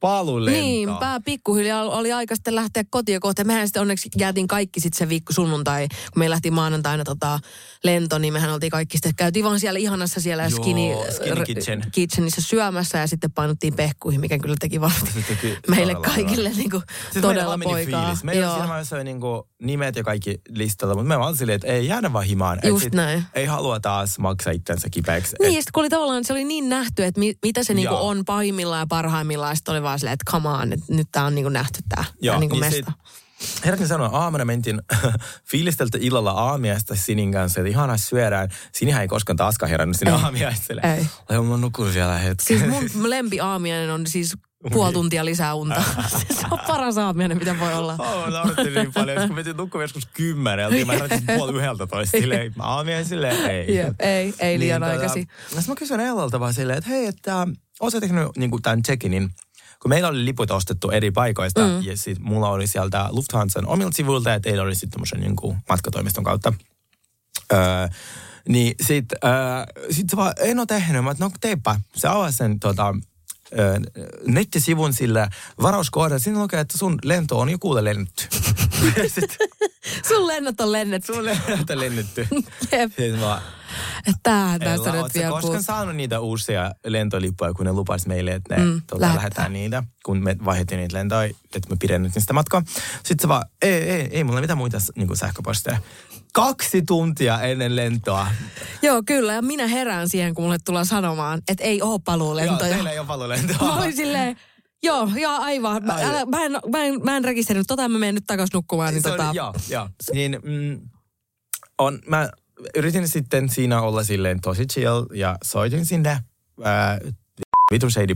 palulento. Niinpä, pikkuhiljaa oli aika sitten lähteä kotiin kohta. Mehän sitten onneksi jäätiin kaikki sitten se viikko sunnuntai, kun me lähtiin maanantaina tota lento, niin mehän oltiin kaikki sitten, käytiin vaan siellä ihanassa siellä Joo, skinny, skinny r- kitchen. kitchenissä syömässä ja sitten painuttiin pehkuihin, mikä kyllä teki varmasti teki meille kaikille niin kuin, Siis todella poikaa. Fiilis. Meillä siinä vaiheessa oli niinku nimet ja kaikki listalla, mutta me vaan silleen, että ei jäädä vaan himaan. Just sit näin. Ei halua taas maksaa itsensä kipeäksi. Niin, Et- ja sitten kun oli tavallaan, se oli niin nähty, että mi, mitä se niinku Joo. on pahimmillaan ja parhaimmillaan. Sitten oli vaan silleen, että come on, että nyt tää on niinku nähty tää, Joo, tää niinku niin mesta. sit- Herkin sanoa, aamuna mentiin fiilisteltä illalla aamiaista Sinin kanssa, että ihanaa syödään. Sinihän ei koskaan taaskaan herännyt sinne Ei. aamiaiselle. Ei. Ai, mä nukun vielä hetki. Siis mun lempi aamiainen on siis puoli tuntia lisää unta. se on paras aamiainen, mitä voi olla. Oh, naurattiin niin paljon. Kun mentiin nukkumaan joskus kymmeneltä, niin mä heräsin puoli yhdeltä toista. Silleen, mä aamiain silleen, ei. Jep, ei, ei liian tota, aikaisin. Sitten mä kysyin Ellalta vaan silleen, että hei, että oot sä tehnyt niin tämän check-inin, kun meillä oli liput ostettu eri paikoista, mm. ja sit mulla oli sieltä Lufthansan omilta sivuilta, ja teillä oli sitten tämmöisen niin matkatoimiston kautta. Öö, niin sit, öö, sit se vaan, en ole tehnyt, mä no teipä. Se avasi sen tota, nettisivun sillä varauskohdalla. Siinä lukee, että sun lento on jo kuule lennetty. Sun lennot on lennetty. sun lento on lennetty. Jep. Sitten mä, Että tämähän Ella, tässä nyt vielä koskaan puhut. saanut niitä uusia lentolippuja, kun ne lupas meille, että ne Mm, lähettää. lähetään niitä, kun me vaihdettiin niitä lentoja, että me pidennettiin sitä matkaa. Sitten se vaan, ei, ei, ei mulla mitään muita niin sähköposteja. Kaksi tuntia ennen lentoa. Joo, kyllä. Ja minä herään siihen, kun mulle tulee sanomaan, että ei Joo, paluulentoja. teillä ei ole paluulentoa. Mä olin silleen, joo, joo, aivan. Mä, älä, mä, en, mä, en, mä en rekisteröinyt tota, mä menen nyt takas nukkumaan. Niin tota, joo, joo. Niin, mm, on, mä yritin sitten siinä olla silleen tosi chill ja soitin sinne ää,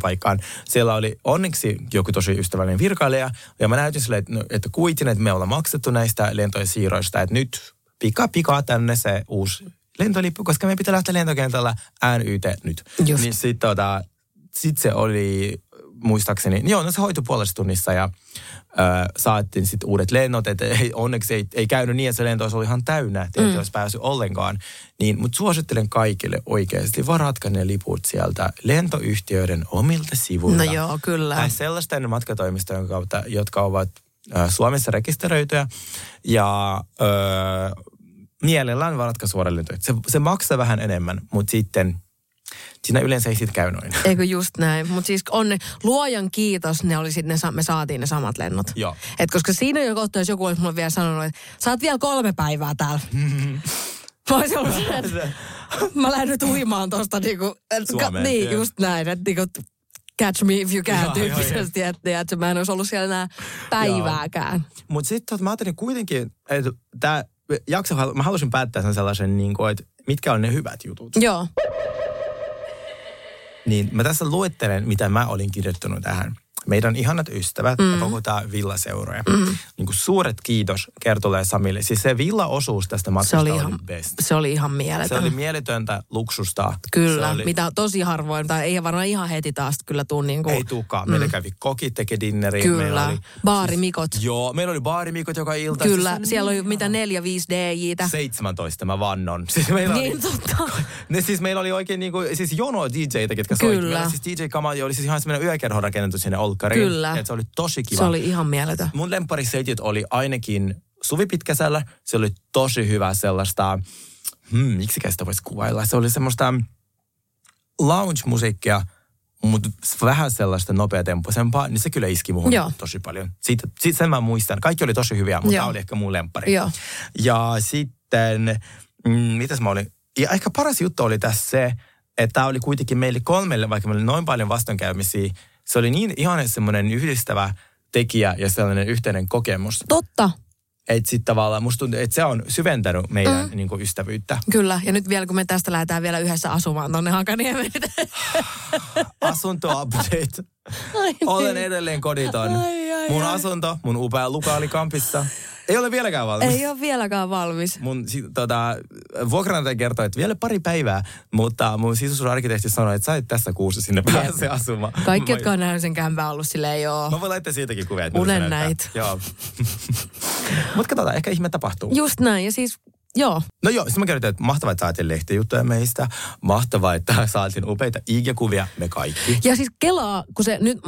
paikkaan. Siellä oli onneksi joku tosi ystävällinen virkailija ja mä näytin sille, että, no, että kuitin, että me ollaan maksettu näistä lentojen siirroista, että nyt pika pika tänne se uusi lentolippu, koska me pitää lähteä lentokentällä NYT nyt. Just. Niin sitten tota, sit se oli muistaakseni, joo, no se hoitui puolessa tunnissa ja ö, saatiin sitten uudet lennot, että ei, onneksi ei, ei käynyt niin, että se lento olisi ollut ihan täynnä, että mm. olisi päässyt ollenkaan. Niin, mutta suosittelen kaikille oikeasti, varatkaa ne liput sieltä lentoyhtiöiden omilta sivuilta. No joo, kyllä. Tai sellaisten matkatoimistojen kautta, jotka ovat Suomessa rekisteröityjä ja ö, mielellään varatkaa suoraan lentoja. Se, se maksaa vähän enemmän, mutta sitten siinä yleensä ei sitten käy noin. Eikö just näin? Mutta siis onne, luojan kiitos, ne oli sit, ne, me saatiin ne samat lennot. Joo. Et koska siinä jo kohta, jos joku olisi mulle vielä sanonut, että sä oot vielä kolme päivää täällä. Mä olisin ollut että mä lähden nyt uimaan tosta niinku, et, ka, Suomeen, niin joo. just näin, että niinku, catch me if you can Joo, tyyppisesti, että, että mä en olisi ollut siellä enää päivääkään. Mutta sitten mä ajattelin kuitenkin, että tämä jakso, mä halusin päättää sen sellaisen, niin kuin, että mitkä on ne hyvät jutut. Joo, Niin mä tässä luettelen, mitä mä olin kirjoittanut tähän. Meidän ihanat ystävät mm. ja koko tämä villaseuroja. Mm. Niin kuin suuret kiitos Kertulle ja Samille. Siis se villaosuus tästä se matkasta oli, oli, ihan, best. se oli ihan Se mieletön. oli mieletöntä luksusta. Kyllä, se oli, mitä tosi harvoin, tai ei varmaan ihan heti taas kyllä tuu niinku, Ei tuukaan. Meillä kävi kokit teke dinneri. Kyllä, Meillä oli, baarimikot. joo, meillä oli baarimikot joka ilta. Kyllä, Siis se siellä oli niin mitä neljä, viisi DJtä. 17 mä vannon. Siis meillä Niin oli, totta. ne siis meillä oli oikein niinku, siis jono DJitä, ketkä soitti. Kyllä. Meillä siis DJ Kamali oli siis ihan semmoinen yökerho rakennettu sinne Olkkariin. Kyllä. Et se oli tosi kiva. Se oli ihan mieletön. Mun lempparisetit oli ainakin Suvi Pitkäsällä. Se oli tosi hyvä sellaista, hmm, miksi sitä voisi kuvailla. Se oli semmoista lounge-musiikkia, mutta vähän sellaista nopeatempoisempaa, niin se kyllä iski muhun Joo. tosi paljon. Siitä, siitä sen mä muistan. Kaikki oli tosi hyviä, mutta Joo. tämä oli ehkä mun lemppari. Joo. Ja sitten, mm, mitäs mä olin? Ja ehkä paras juttu oli tässä se, että tämä oli kuitenkin meille kolmelle, vaikka meillä oli noin paljon vastoinkäymisiä, se oli niin ihan semmoinen yhdistävä tekijä ja sellainen yhteinen kokemus. Totta, Että sitten tavallaan musta tuntuu, että se on syventänyt meidän mm. niin kuin ystävyyttä. kyllä. Ja nyt vielä kun me tästä lähdetään vielä yhdessä asumaan tonne Hakaniemeen. Asunto-update. Ai Olen niin. edelleen koditon. Ai, ai, Mun ai. asunto, mun upea lukaali kampissa. Ei ole vieläkään valmis. Ei ole vieläkään valmis. mun tota, vuokranantaja kertoi, että vielä pari päivää, mutta mun sisustusarkkitehti sanoi, että sä et tässä kuussa sinne pääse asumaan. Kaikki, mä, jotka on nähnyt sen kämpää ollut silleen, joo. Mä voin laittaa siitäkin kuvia. että Unen näit. Joo. mutta katsotaan, ehkä ihme tapahtuu. Just näin. Ja siis, joo. No joo, sitten mä kerroin, että mahtavaa, että saatiin lehtijuttuja meistä. Mahtavaa, että saatiin upeita IG-kuvia, me kaikki. Ja siis kelaa, kun se nyt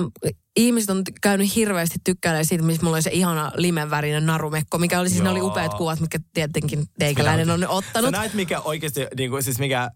ihmiset on käynyt hirveästi tykkäilemään siitä, missä mulla oli se ihana limenvärinen narumekko, mikä oli siis, ne oli Joo. upeat kuvat, mitkä tietenkin teikäläinen on ne Sä ottanut. näet, mikä oikeasti, niin kuin, siis mikä,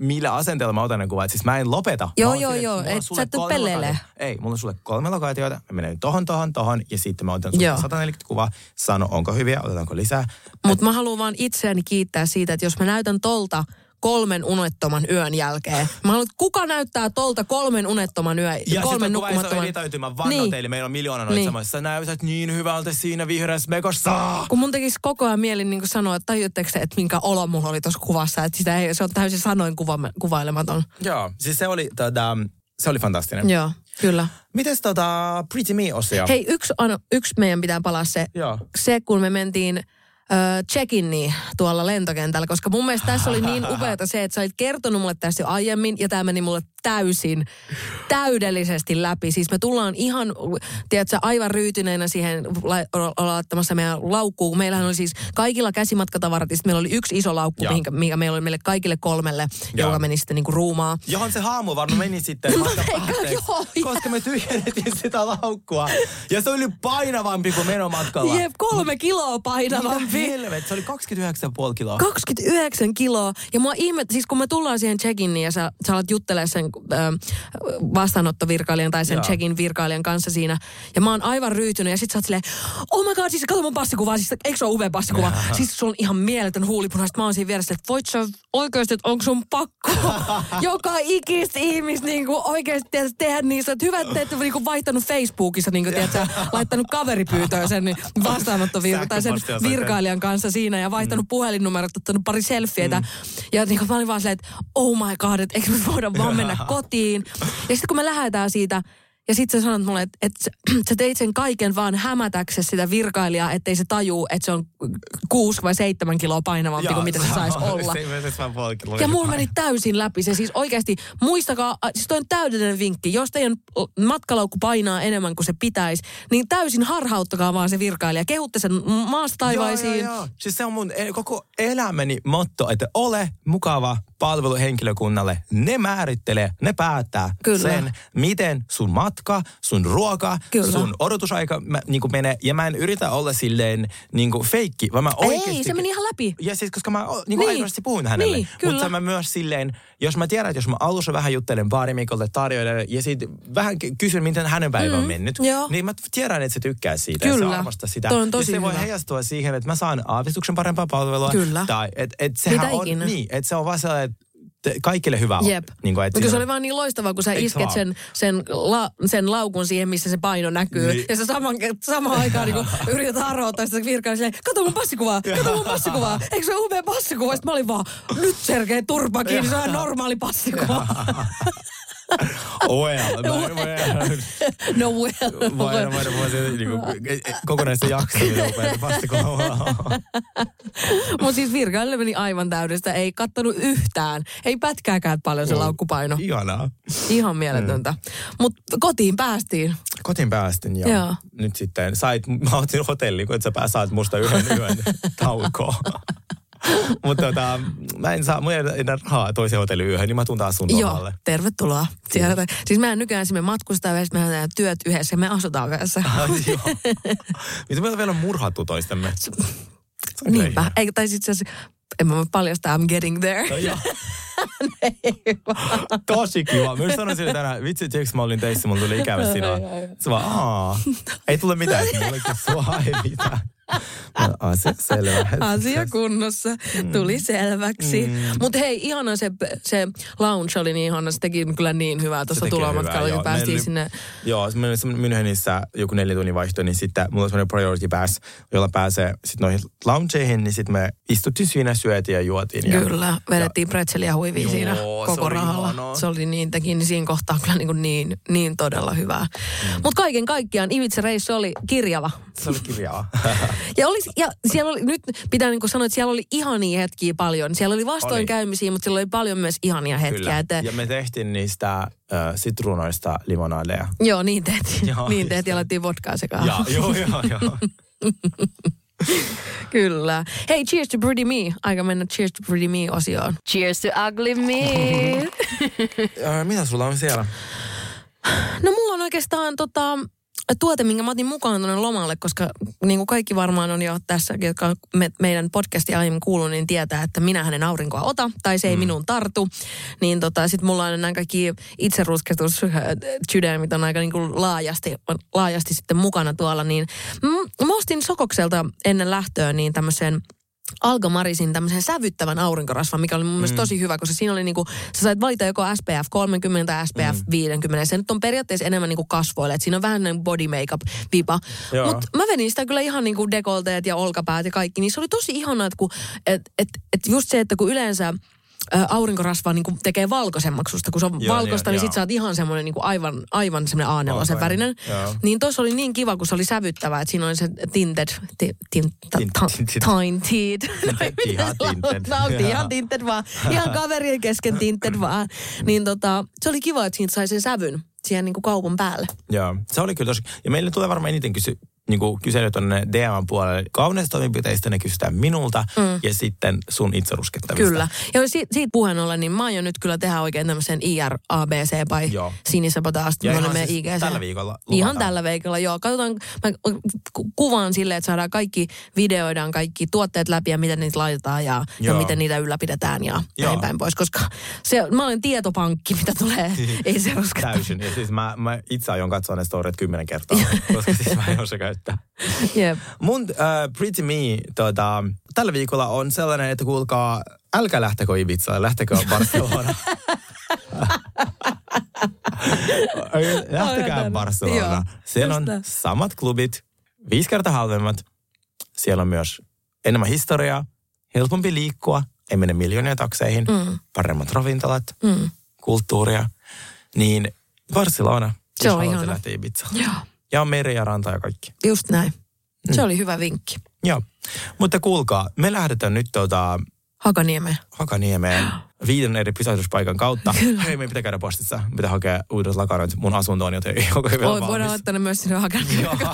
millä asenteella mä otan ne kuvat. Siis mä en lopeta. Joo, joo, joo. Et sulle sä et lokaatiota. Ei, mulla on sulle kolme lokaatiota. Mä menen tohon, tohon, tohon. Ja sitten mä otan sulle Joo. 140 kuvaa. Sano, onko hyviä, otetaanko lisää. Mutta mä haluan vaan itseäni kiittää siitä, että jos mä näytän tolta kolmen unettoman yön jälkeen. Mä haluan, kuka näyttää tolta kolmen unettoman yön, Ja kolmen sitten nukkumattoman... editoitu. Mä vannon Niin. teille, meillä on miljoona noita Niin. niin. Sä näytät niin hyvältä siinä vihreässä mekossa. Kun mun tekisi koko ajan mieli niin sanoa, että tajutteko te, että minkä olo mulla oli tuossa kuvassa, että sitä ei, se on täysin sanoin kuva, kuvailematon. Joo, siis se oli, tota, se oli fantastinen. Joo, kyllä. Mites tota Pretty Me-osio? Hei, yksi, on, yksi meidän pitää palaa se, Joo. se kun me mentiin ö, check-inni tuolla lentokentällä, koska mun mielestä tässä oli niin upeata se, että sä olit kertonut mulle tästä jo aiemmin, ja tämä meni mulle täysin, täydellisesti läpi. Siis me tullaan ihan, tiedätkö, aivan ryytyneenä siihen laittamassa meidän laukkuun. Meillähän oli siis kaikilla käsimatkatavarat, ja meillä oli yksi iso laukku, mihinkä, mikä meillä oli meille kaikille kolmelle, Joo. joka meni sitten niinku ruumaa. Johon se haamu varmaan meni sitten päätteeksi, joo, koska me tyhjennettiin sitä laukkua. Ja se oli painavampi kuin menomatkalla. Jep, kolme kiloa painavampi. Helvet, se oli 29,5 kiloa. 29 kiloa. Ja mua ihme, siis kun me tullaan siihen check-in ja sä, sä alat juttelemaan sen ö, vastaanottovirkailijan tai sen Joo. check-in virkailijan kanssa siinä. Ja mä oon aivan ryytynyt ja sit sä oot silleen, oh my god, siis kato mun passikuvaa, siis eikö se ole upea passikuva? siis sulla on ihan mieletön huulipuna. Sit mä oon siinä vieressä, että voit sä oikeasti, että onko sun pakko joka ikistä ihmistä niin kuin oikeasti tiedät, tehdä niistä. Että hyvä, että te ette niin kuin vaihtanut Facebookissa, niin kuin, tiedät, laittanut kaveripyytöön sen niin vastaanottovirka tai sen Sähköpostiosoitteen. Virkailijan kanssa siinä ja vaihtanut puhelinnumerot, ottanut pari selfietä. Ja niin kuin mä olin vaan silleen, että oh my god, että eikö me voida vaan mennä kotiin. Ja sitten kun me lähdetään siitä, ja sitten sä sanot mulle, että, että sä- teit sen kaiken vaan hämätäksesi sitä virkailijaa, ettei se tajuu, että se on kuusi vai seitsemän kiloa painavampi kuin mitä se saisi olla. Ja mulla meni täysin läpi se. Siis oikeasti, muistakaa, siis toi on täydellinen vinkki. Jos teidän matkalaukku painaa enemmän kuin se pitäisi, niin täysin harhauttakaa vaan se virkailija. Kehutte sen maasta taivaisiin. Joo, joo, joo. Siis se on mun e- koko elämäni motto, että ole mukava palveluhenkilökunnalle. Ne määrittelee, ne päättää Kyllä. sen, miten sun matka, sun ruoka, Kyllä. sun odotusaika mä, niin kuin menee. Ja mä en yritä olla silleen niin kuin feikki, vaan mä oikeasti... Ei, se meni ihan läpi. Ja siis, koska mä o- niin Niin. kuin aidosti puhun hänelle. Niin, kyllä. Mutta mä myös silleen, jos mä tiedän, että jos mä alussa vähän juttelen baarimikolle tarjoilijalle ja sitten vähän ky- kysyn, miten hänen päivä on mennyt, Mm, joo. niin mä tiedän, että se tykkää siitä ja Kyllä. se arvostaa sitä. Toi on ja tosi se voi hyvä. heijastua siihen, että mä saan aavistuksen parempaa palvelua. Kyllä. Tai että et sehän Mitä on, ikinä. niin, että se on vaan sellainen, kaikille hyvä. Jep. Niin kuin, Mutta se oli vaan niin loistavaa, kun sä Eiks isket sen, sen, la, sen laukun siihen, missä se paino näkyy. Niin. Ja sä saman, samaan aikaan niin yrität arvottaa sitä virkaa silleen, kato mun passikuvaa, kato mun passikuvaa. Eikö se ole upea passikuva? Sitten mä olin vaan, nyt Sergei turpa kiinni, se on normaali passikuva. Well, mä, mä, no well. mä, mä, mä, mä, mä, niin kuin, kokonaista jaksoa, vastikolla. Mutta siis virkaille meni aivan täydestä, ei kattonut yhtään. Ei pätkääkään paljon se laukkupaino. Ihanaa. Ihan mieletöntä. Mutta kotiin päästiin. Kotiin päästin ja Joo. nyt sitten sait, mä otin hotelliin, kun et sä saat musta yhden yön taukoa. Mutta tota, mä en saa, mulla ei enää rahaa toiseen hotelliyöhön, niin mä tuun taas sun Joo, lomalle. tervetuloa. Siellä, siis mehän nykyään me matkustaa yhdessä, mehän tehdään työt yhdessä ja me asutaan yhdessä. Joo. Mitä meillä vielä on murhattu toistemme? Niinpä. Eikä, tai sitten se, en mä voi paljastaa, I'm getting there. No joo. Tosi kiva. Mä sanoin sille tänään, vitsi, tiedätkö mä olin teissä, mulla tuli ikävä sinua. Se vaan, aa, ei tule mitään, että mullekin sua ei mitään. Mä, Asia selvä. Asia kunnossa. Tuli selväksi. Mm. Mutta hei, ihana se, se lounge oli niin ihana. Se teki kyllä niin hyvää tuossa tulomatkalla, hyvää, kun päästiin Meillä- sinne. Joo, semmoinen semmoinen Münchenissä joku neljä tunnin vaihto, niin sitten mulla on semmoinen priority pass, jolla pääsee sitten noihin loungeihin, niin sitten me istuttiin siinä, syötiin ja juotiin. Ja, Kyllä, vedettiin pretzeliä huiviin Joo, siinä se koko oli rahalla. ihanaa. Se oli niin, teki niin siinä kohtaa kyllä niin, niin, niin todella hyvää. Mm. Mutta kaiken kaikkiaan Ibiza-reissu oli kirjava. Se oli kirjaa. Ja, oli, ja siellä oli, nyt pitää niin sanoa, että siellä oli ihania hetkiä paljon. Siellä oli vastoinkäymisiä, mutta siellä oli paljon myös ihania hetkiä. Kyllä. Että, Ja me tehtiin niistä äh, sitruunoista limonadeja. Joo, niin tehtiin. Joo, niin just tehtiin ja alettiin vodkaa sekaan. Ja, joo, joo, joo. Kyllä. Hei, cheers to Pretty Me. Aika mennä cheers to Pretty Me-osioon. Cheers to ugly me. Mitä sulla on siellä? No mulla on oikeastaan tota, tuote, minkä mä otin mukaan tuonne lomalle, koska niin kuin kaikki varmaan on jo tässä, jotka me, meidän podcastia aiemmin kuullut, niin tietää, että minä hänen aurinkoa ota, tai se ei mm. minuun tartu. Niin tota, sit mulla on nämä kaikki itserusketus sydämit on aika niin kuin laajasti, laajasti sitten mukana tuolla. Niin mä ostin Sokokselta ennen lähtöä niin tämmöisen Algamarisin tämmöisen sävyttävän aurinkorasvan, mikä oli mun mielestä tosi hyvä, koska siinä oli niinku, sä sait valita joko SPF 30 tai SPF mm. 50. Se nyt on periaatteessa enemmän niinku kasvoille, että siinä on vähän niin body makeup vipa. Mutta mä vedin sitä kyllä ihan niinku dekolteet ja olkapäät ja kaikki, niin se oli tosi ihanaa, että kun, et, et, et just se, että kun yleensä ä, aurinkorasva niin tekee valkoisemmaksi susta. Kun se on Joo, valkoista, niin, niin, sit sä oot ihan semmoinen niin aivan, aivan semmoinen A4 Valkoinen, värinen. joo. Niin tuossa oli niin kiva, kun se oli sävyttävä, että siinä oli se tinted, ti, tin, ta, Tint- ta, tinted. ihan tinted vaan. Ihan kaverien kesken tinted vaan. Niin tota, se oli kiva, että siitä sai sen sävyn siihen niin kuin kaupan päälle. Joo, se oli kyllä tosi. Ja meille tulee varmaan eniten kysy, niin kuin kysely tuonne DMn puolelle. Kauneustoimenpiteistä ne kysytään minulta mm. ja sitten sun itse ruskettavista. Kyllä. Ja si- siitä puheen ollen, niin mä aion nyt kyllä tehdä oikein tämmöisen IR-ABC by Joo. sinisabotaasta Ja ihan siis IGC. tällä viikolla Ihan luvataan. tällä viikolla, joo. Katsotaan, mä ku- kuvaan silleen, että saadaan kaikki, videoidaan kaikki tuotteet läpi ja miten niitä laitetaan ja, ja miten niitä ylläpidetään ja Joo. näin päin pois. Koska se, mä olen tietopankki, mitä tulee. Ei se rusketa. Täysin. Ja siis mä, mä itse aion katsoa ne storyt kymmenen kertaa, koska siis mä en osaa käyttää. Jep. Mun uh, Pretty Me tota, tällä viikolla on sellainen, että kuulkaa, älkää lähtekö Ibizalle, lähtekö Barcelona. Lähtekää Aivan. Barcelona. Joo, Siellä on samat klubit, viisi kertaa halvemmat. Siellä on myös enemmän historiaa, helpompi liikkua, ei mene miljoonia takseihin, mm. paremmat ravintolat, Mm. kulttuuria. Niin Barcelona, Se on ihana. Ibizaan. Joo, Ja meri ja ranta ja kaikki. just näin. Mm. Se oli hyvä vinkki. Joo. Mutta kuulkaa, me lähdetään nyt tuota Hakaniemeen. Hakaniemeen viiden eri pysäytyspaikan kautta. Hei, me pitää käydä postissa. Me pitää hakea uudet lakanat mun asuntoon, joten ei ole vielä Voi, voidaan valmis. laittaa ne myös sinne Hakaniemeen.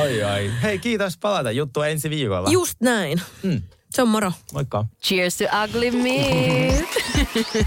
Ai ai. Hei, kiitos palata. Juttu ensi viikolla. Just näin. Mm. Se on moro. Moikka. Cheers to ugly me.